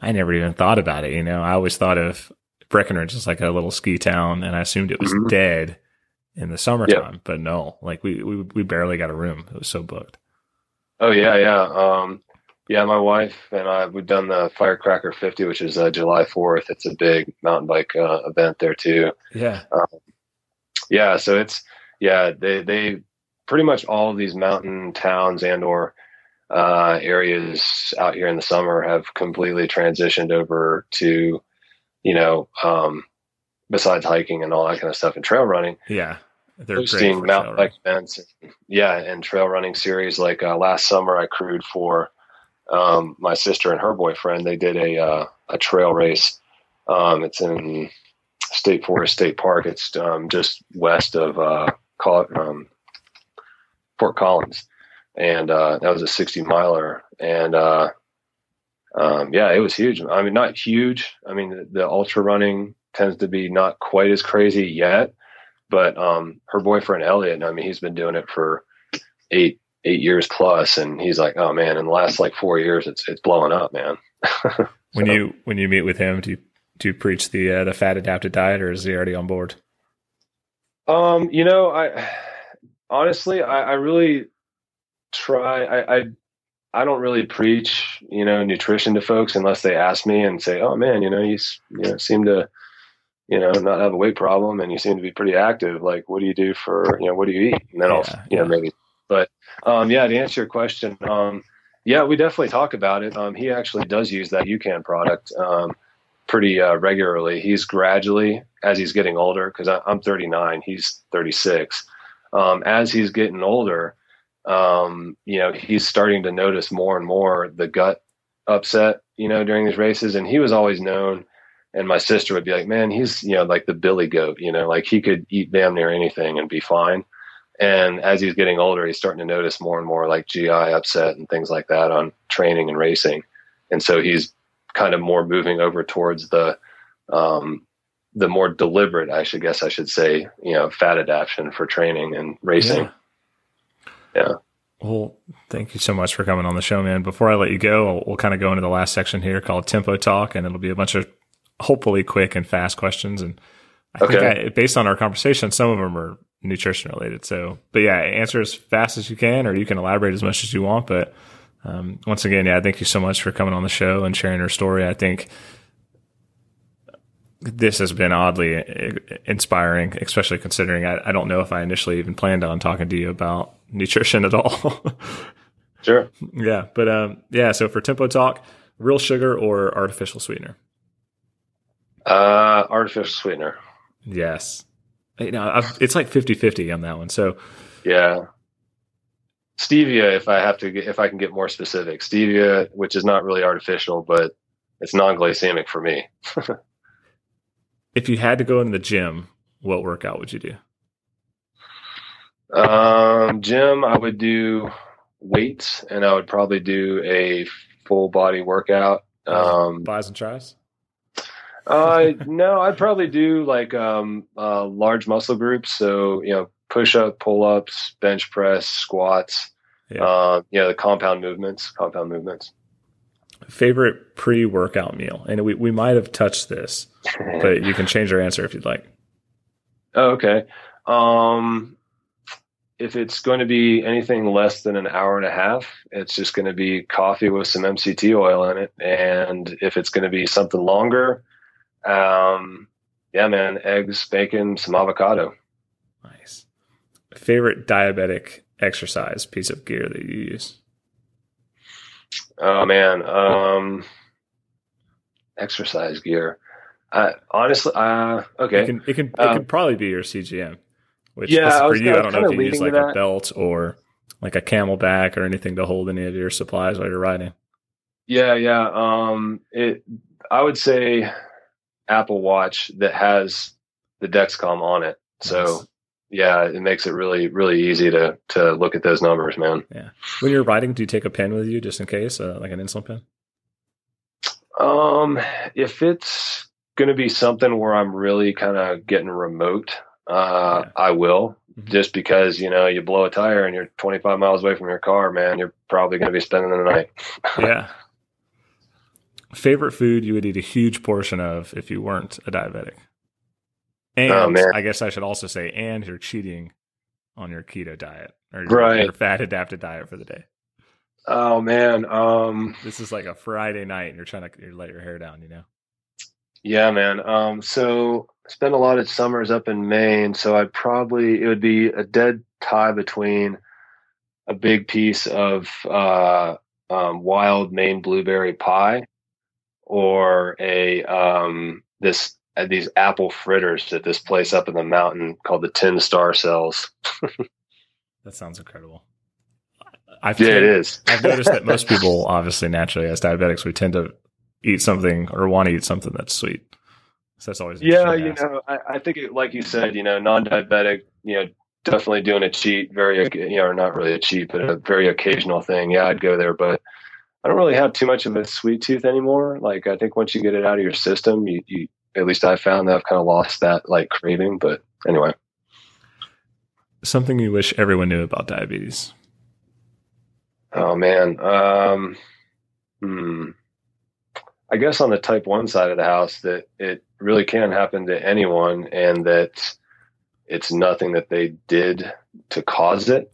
I never even thought about it. You know, I always thought of Breckenridge as like a little ski town, and I assumed it was mm-hmm. dead in the summertime. Yep. But no, like we, we we barely got a room. It was so booked. Oh yeah, yeah. Um, yeah, my wife and I we've done the Firecracker 50, which is uh, July 4th. It's a big mountain bike uh, event there too. Yeah. Um, yeah, so it's yeah they they pretty much all of these mountain towns and or uh, areas out here in the summer have completely transitioned over to you know um, besides hiking and all that kind of stuff and trail running. Yeah. They're hosting mountain bike events. Yeah, and trail running series. Like uh, last summer, I crewed for um, my sister and her boyfriend they did a uh, a trail race. Um, it's in State Forest State Park. It's um, just west of uh, um, Fort Collins, and uh, that was a 60 miler. And uh, um, yeah, it was huge. I mean, not huge. I mean, the, the, ultra running tends to be not quite as crazy yet, but um, her boyfriend Elliot, I mean, he's been doing it for eight eight years plus, and he's like, "Oh man, in the last like four years, it's it's blowing up, man." so, when you when you meet with him, do you do you preach the uh, the fat adapted diet, or is he already on board? Um, you know, I honestly, I, I really try. I, I I don't really preach, you know, nutrition to folks unless they ask me and say, "Oh man, you know, you you know, seem to." You know, not have a weight problem and you seem to be pretty active. Like, what do you do for, you know, what do you eat? And then yeah, I'll, you yeah. know, maybe but um, yeah, to answer your question, um, yeah, we definitely talk about it. Um, he actually does use that UCAN product um, pretty uh, regularly. He's gradually, as he's getting older, because I'm 39, he's 36. Um, as he's getting older, um, you know, he's starting to notice more and more the gut upset, you know, during these races. And he was always known, and my sister would be like, man, he's, you know, like the billy goat, you know, like he could eat damn near anything and be fine. And as he's getting older, he's starting to notice more and more like GI upset and things like that on training and racing. And so he's kind of more moving over towards the um, the more deliberate, I should guess I should say, you know, fat adaptation for training and racing. Yeah. yeah. Well, thank you so much for coming on the show, man. Before I let you go, we'll, we'll kind of go into the last section here called Tempo Talk, and it'll be a bunch of hopefully quick and fast questions. And I okay. think I, based on our conversation, some of them are nutrition related. So, but yeah, answer as fast as you can, or you can elaborate as much as you want. But um, once again, yeah, thank you so much for coming on the show and sharing your story. I think this has been oddly uh, inspiring, especially considering I, I don't know if I initially even planned on talking to you about nutrition at all. sure. Yeah. But um, yeah, so for Tempo Talk, real sugar or artificial sweetener? Uh, artificial sweetener. Yes you know, I've, it's like 50 50 on that one. So, yeah. Stevia, if I have to, get, if I can get more specific, stevia, which is not really artificial, but it's non glycemic for me. if you had to go in the gym, what workout would you do? Um, gym, I would do weights and I would probably do a full body workout. Um, Bis and tris? Uh, no, I'd probably do like um, uh, large muscle groups. So you know, push up, pull ups, bench press, squats. Yeah. Uh, yeah, the compound movements, compound movements. Favorite pre workout meal, and we we might have touched this, but you can change your answer if you'd like. Oh, okay. Um, if it's going to be anything less than an hour and a half, it's just going to be coffee with some MCT oil in it. And if it's going to be something longer, um, yeah, man, eggs, bacon, some avocado. Nice. Favorite diabetic exercise piece of gear that you use? Oh man, um, exercise gear. Uh, honestly, uh, okay. It can it can it Um, could probably be your CGM. Which Yeah, I for you, I I don't know if you use like a belt or like a CamelBak or anything to hold any of your supplies while you're riding. Yeah, yeah. Um, it. I would say Apple Watch that has the Dexcom on it. So Nice. yeah, it makes it really, really easy to to look at those numbers, man. Yeah. When you're riding, do you take a pen with you just in case, uh, like an insulin pen? Um, if it's going to be something where I'm really kind of getting remote, uh, Yeah. I will. Mhm. Just because you know you blow a tire and you're 25 miles away from your car, man, you're probably going to be spending the night. yeah. Favorite food you would eat a huge portion of if you weren't a diabetic? And Oh. I guess I should also say, and you're cheating on your keto diet or your, Right. your fat adapted diet for the day. Oh man, um, This is like a Friday night and you're trying to you let your hair down, you know? Yeah, man. Um, so I spent a lot of summers up in Maine, so I'd probably it would be a dead tie between a big piece of uh, um, wild Maine blueberry pie or a um, this uh, these apple fritters at this place up in the mountain called the Ten Star Cells. That sounds incredible. I've Yeah, it is. I've noticed that most people, obviously, naturally, as diabetics, we tend to eat something or want to eat something that's sweet. So that's always Yeah, you ask. know, I, I think it, like you said, you know, non-diabetic, you know, definitely doing a cheat, very, you know, not really a cheat, but a very occasional thing. Yeah, I'd go there, but I don't really have too much of a sweet tooth anymore. Like, I think once you get it out of your system, you, you at least I found that I've kind of lost that like craving. But anyway, Something you wish everyone knew about diabetes. oh man, um, hmm. I guess on the type one side of the house, that it really can happen to anyone, and that it's nothing that they did to cause it.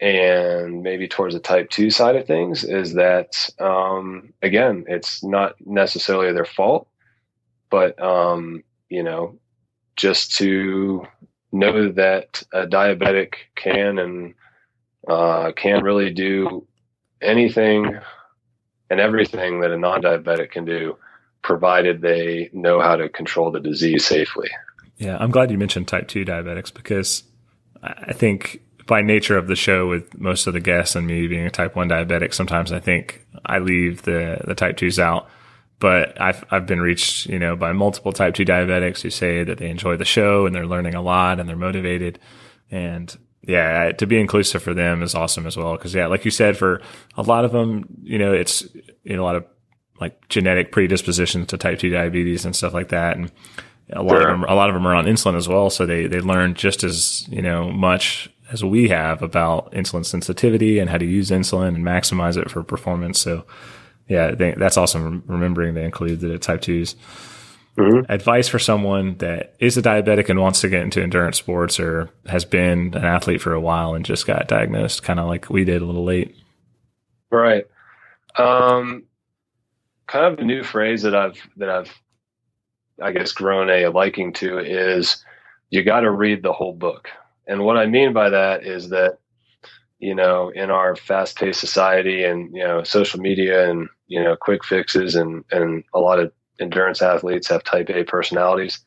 And maybe towards the type two side of things is that, um, again, it's not necessarily their fault, but, um, you know, just to know that a diabetic can and uh, can really do anything and everything that a non diabetic can do, provided they know how to control the disease safely. Yeah, I'm glad you mentioned type 2 diabetics because I think by nature of the show, with most of the guests and me being a type 1 diabetic, sometimes I think I leave the, the type 2s out. But I've, I've been reached, you know, by multiple type 2 diabetics who say that they enjoy the show and they're learning a lot and they're motivated. And yeah, to be inclusive for them is awesome as well. Cause yeah, like you said, for a lot of them, you know, it's, you know, a lot of like genetic predispositions to type 2 diabetes and stuff like that. And a lot Sure. of them, a lot of them are on insulin as well. So they, they learn just as, you know, much as we have about insulin sensitivity and how to use insulin and maximize it for performance. So yeah, they, that's awesome. Remembering they include the type twos. Mhm. Advice for someone that is a diabetic and wants to get into endurance sports or has been an athlete for a while and just got diagnosed kind of like we did a little late. Right. Um, kind of a new phrase that I've that I've I guess grown a liking to is you got to read the whole book. And what I mean by that is that you know in our fast-paced society and you know social media and you know quick fixes and and a lot of endurance athletes have type A personalities.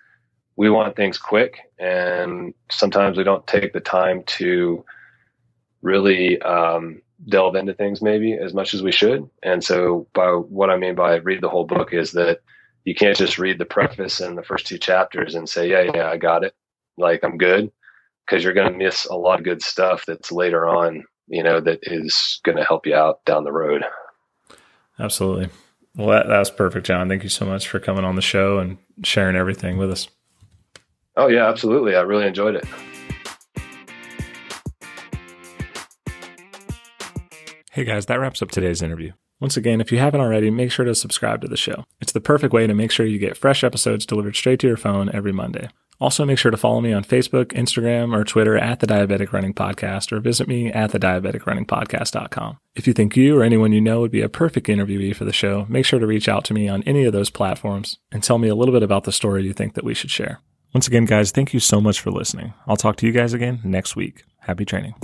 We want things quick and sometimes we don't take the time to really um, delve into things maybe as much as we should. And so, by what I mean by read the whole book is that you can't just read the preface and the first two chapters and say, "Yeah, yeah, I got it," like I'm good, because you're going to miss a lot of good stuff that's later on, you know, that is going to help you out down the road. Absolutely. Well, that, that was perfect, John. Thank you so much for coming on the show and sharing everything with us. Oh yeah, absolutely. I really enjoyed it. Hey guys, that wraps up today's interview. Once again, if you haven't already, make sure to subscribe to the show. It's the perfect way to make sure you get fresh episodes delivered straight to your phone every Monday. Also, make sure to follow me on Facebook, Instagram, or Twitter at the Diabetic Running Podcast or visit me at the diabeticrunningpodcast.com. If you think you or anyone you know would be a perfect interviewee for the show, make sure to reach out to me on any of those platforms and tell me a little bit about the story you think that we should share. Once again, guys, thank you so much for listening. I'll talk to you guys again next week. Happy training.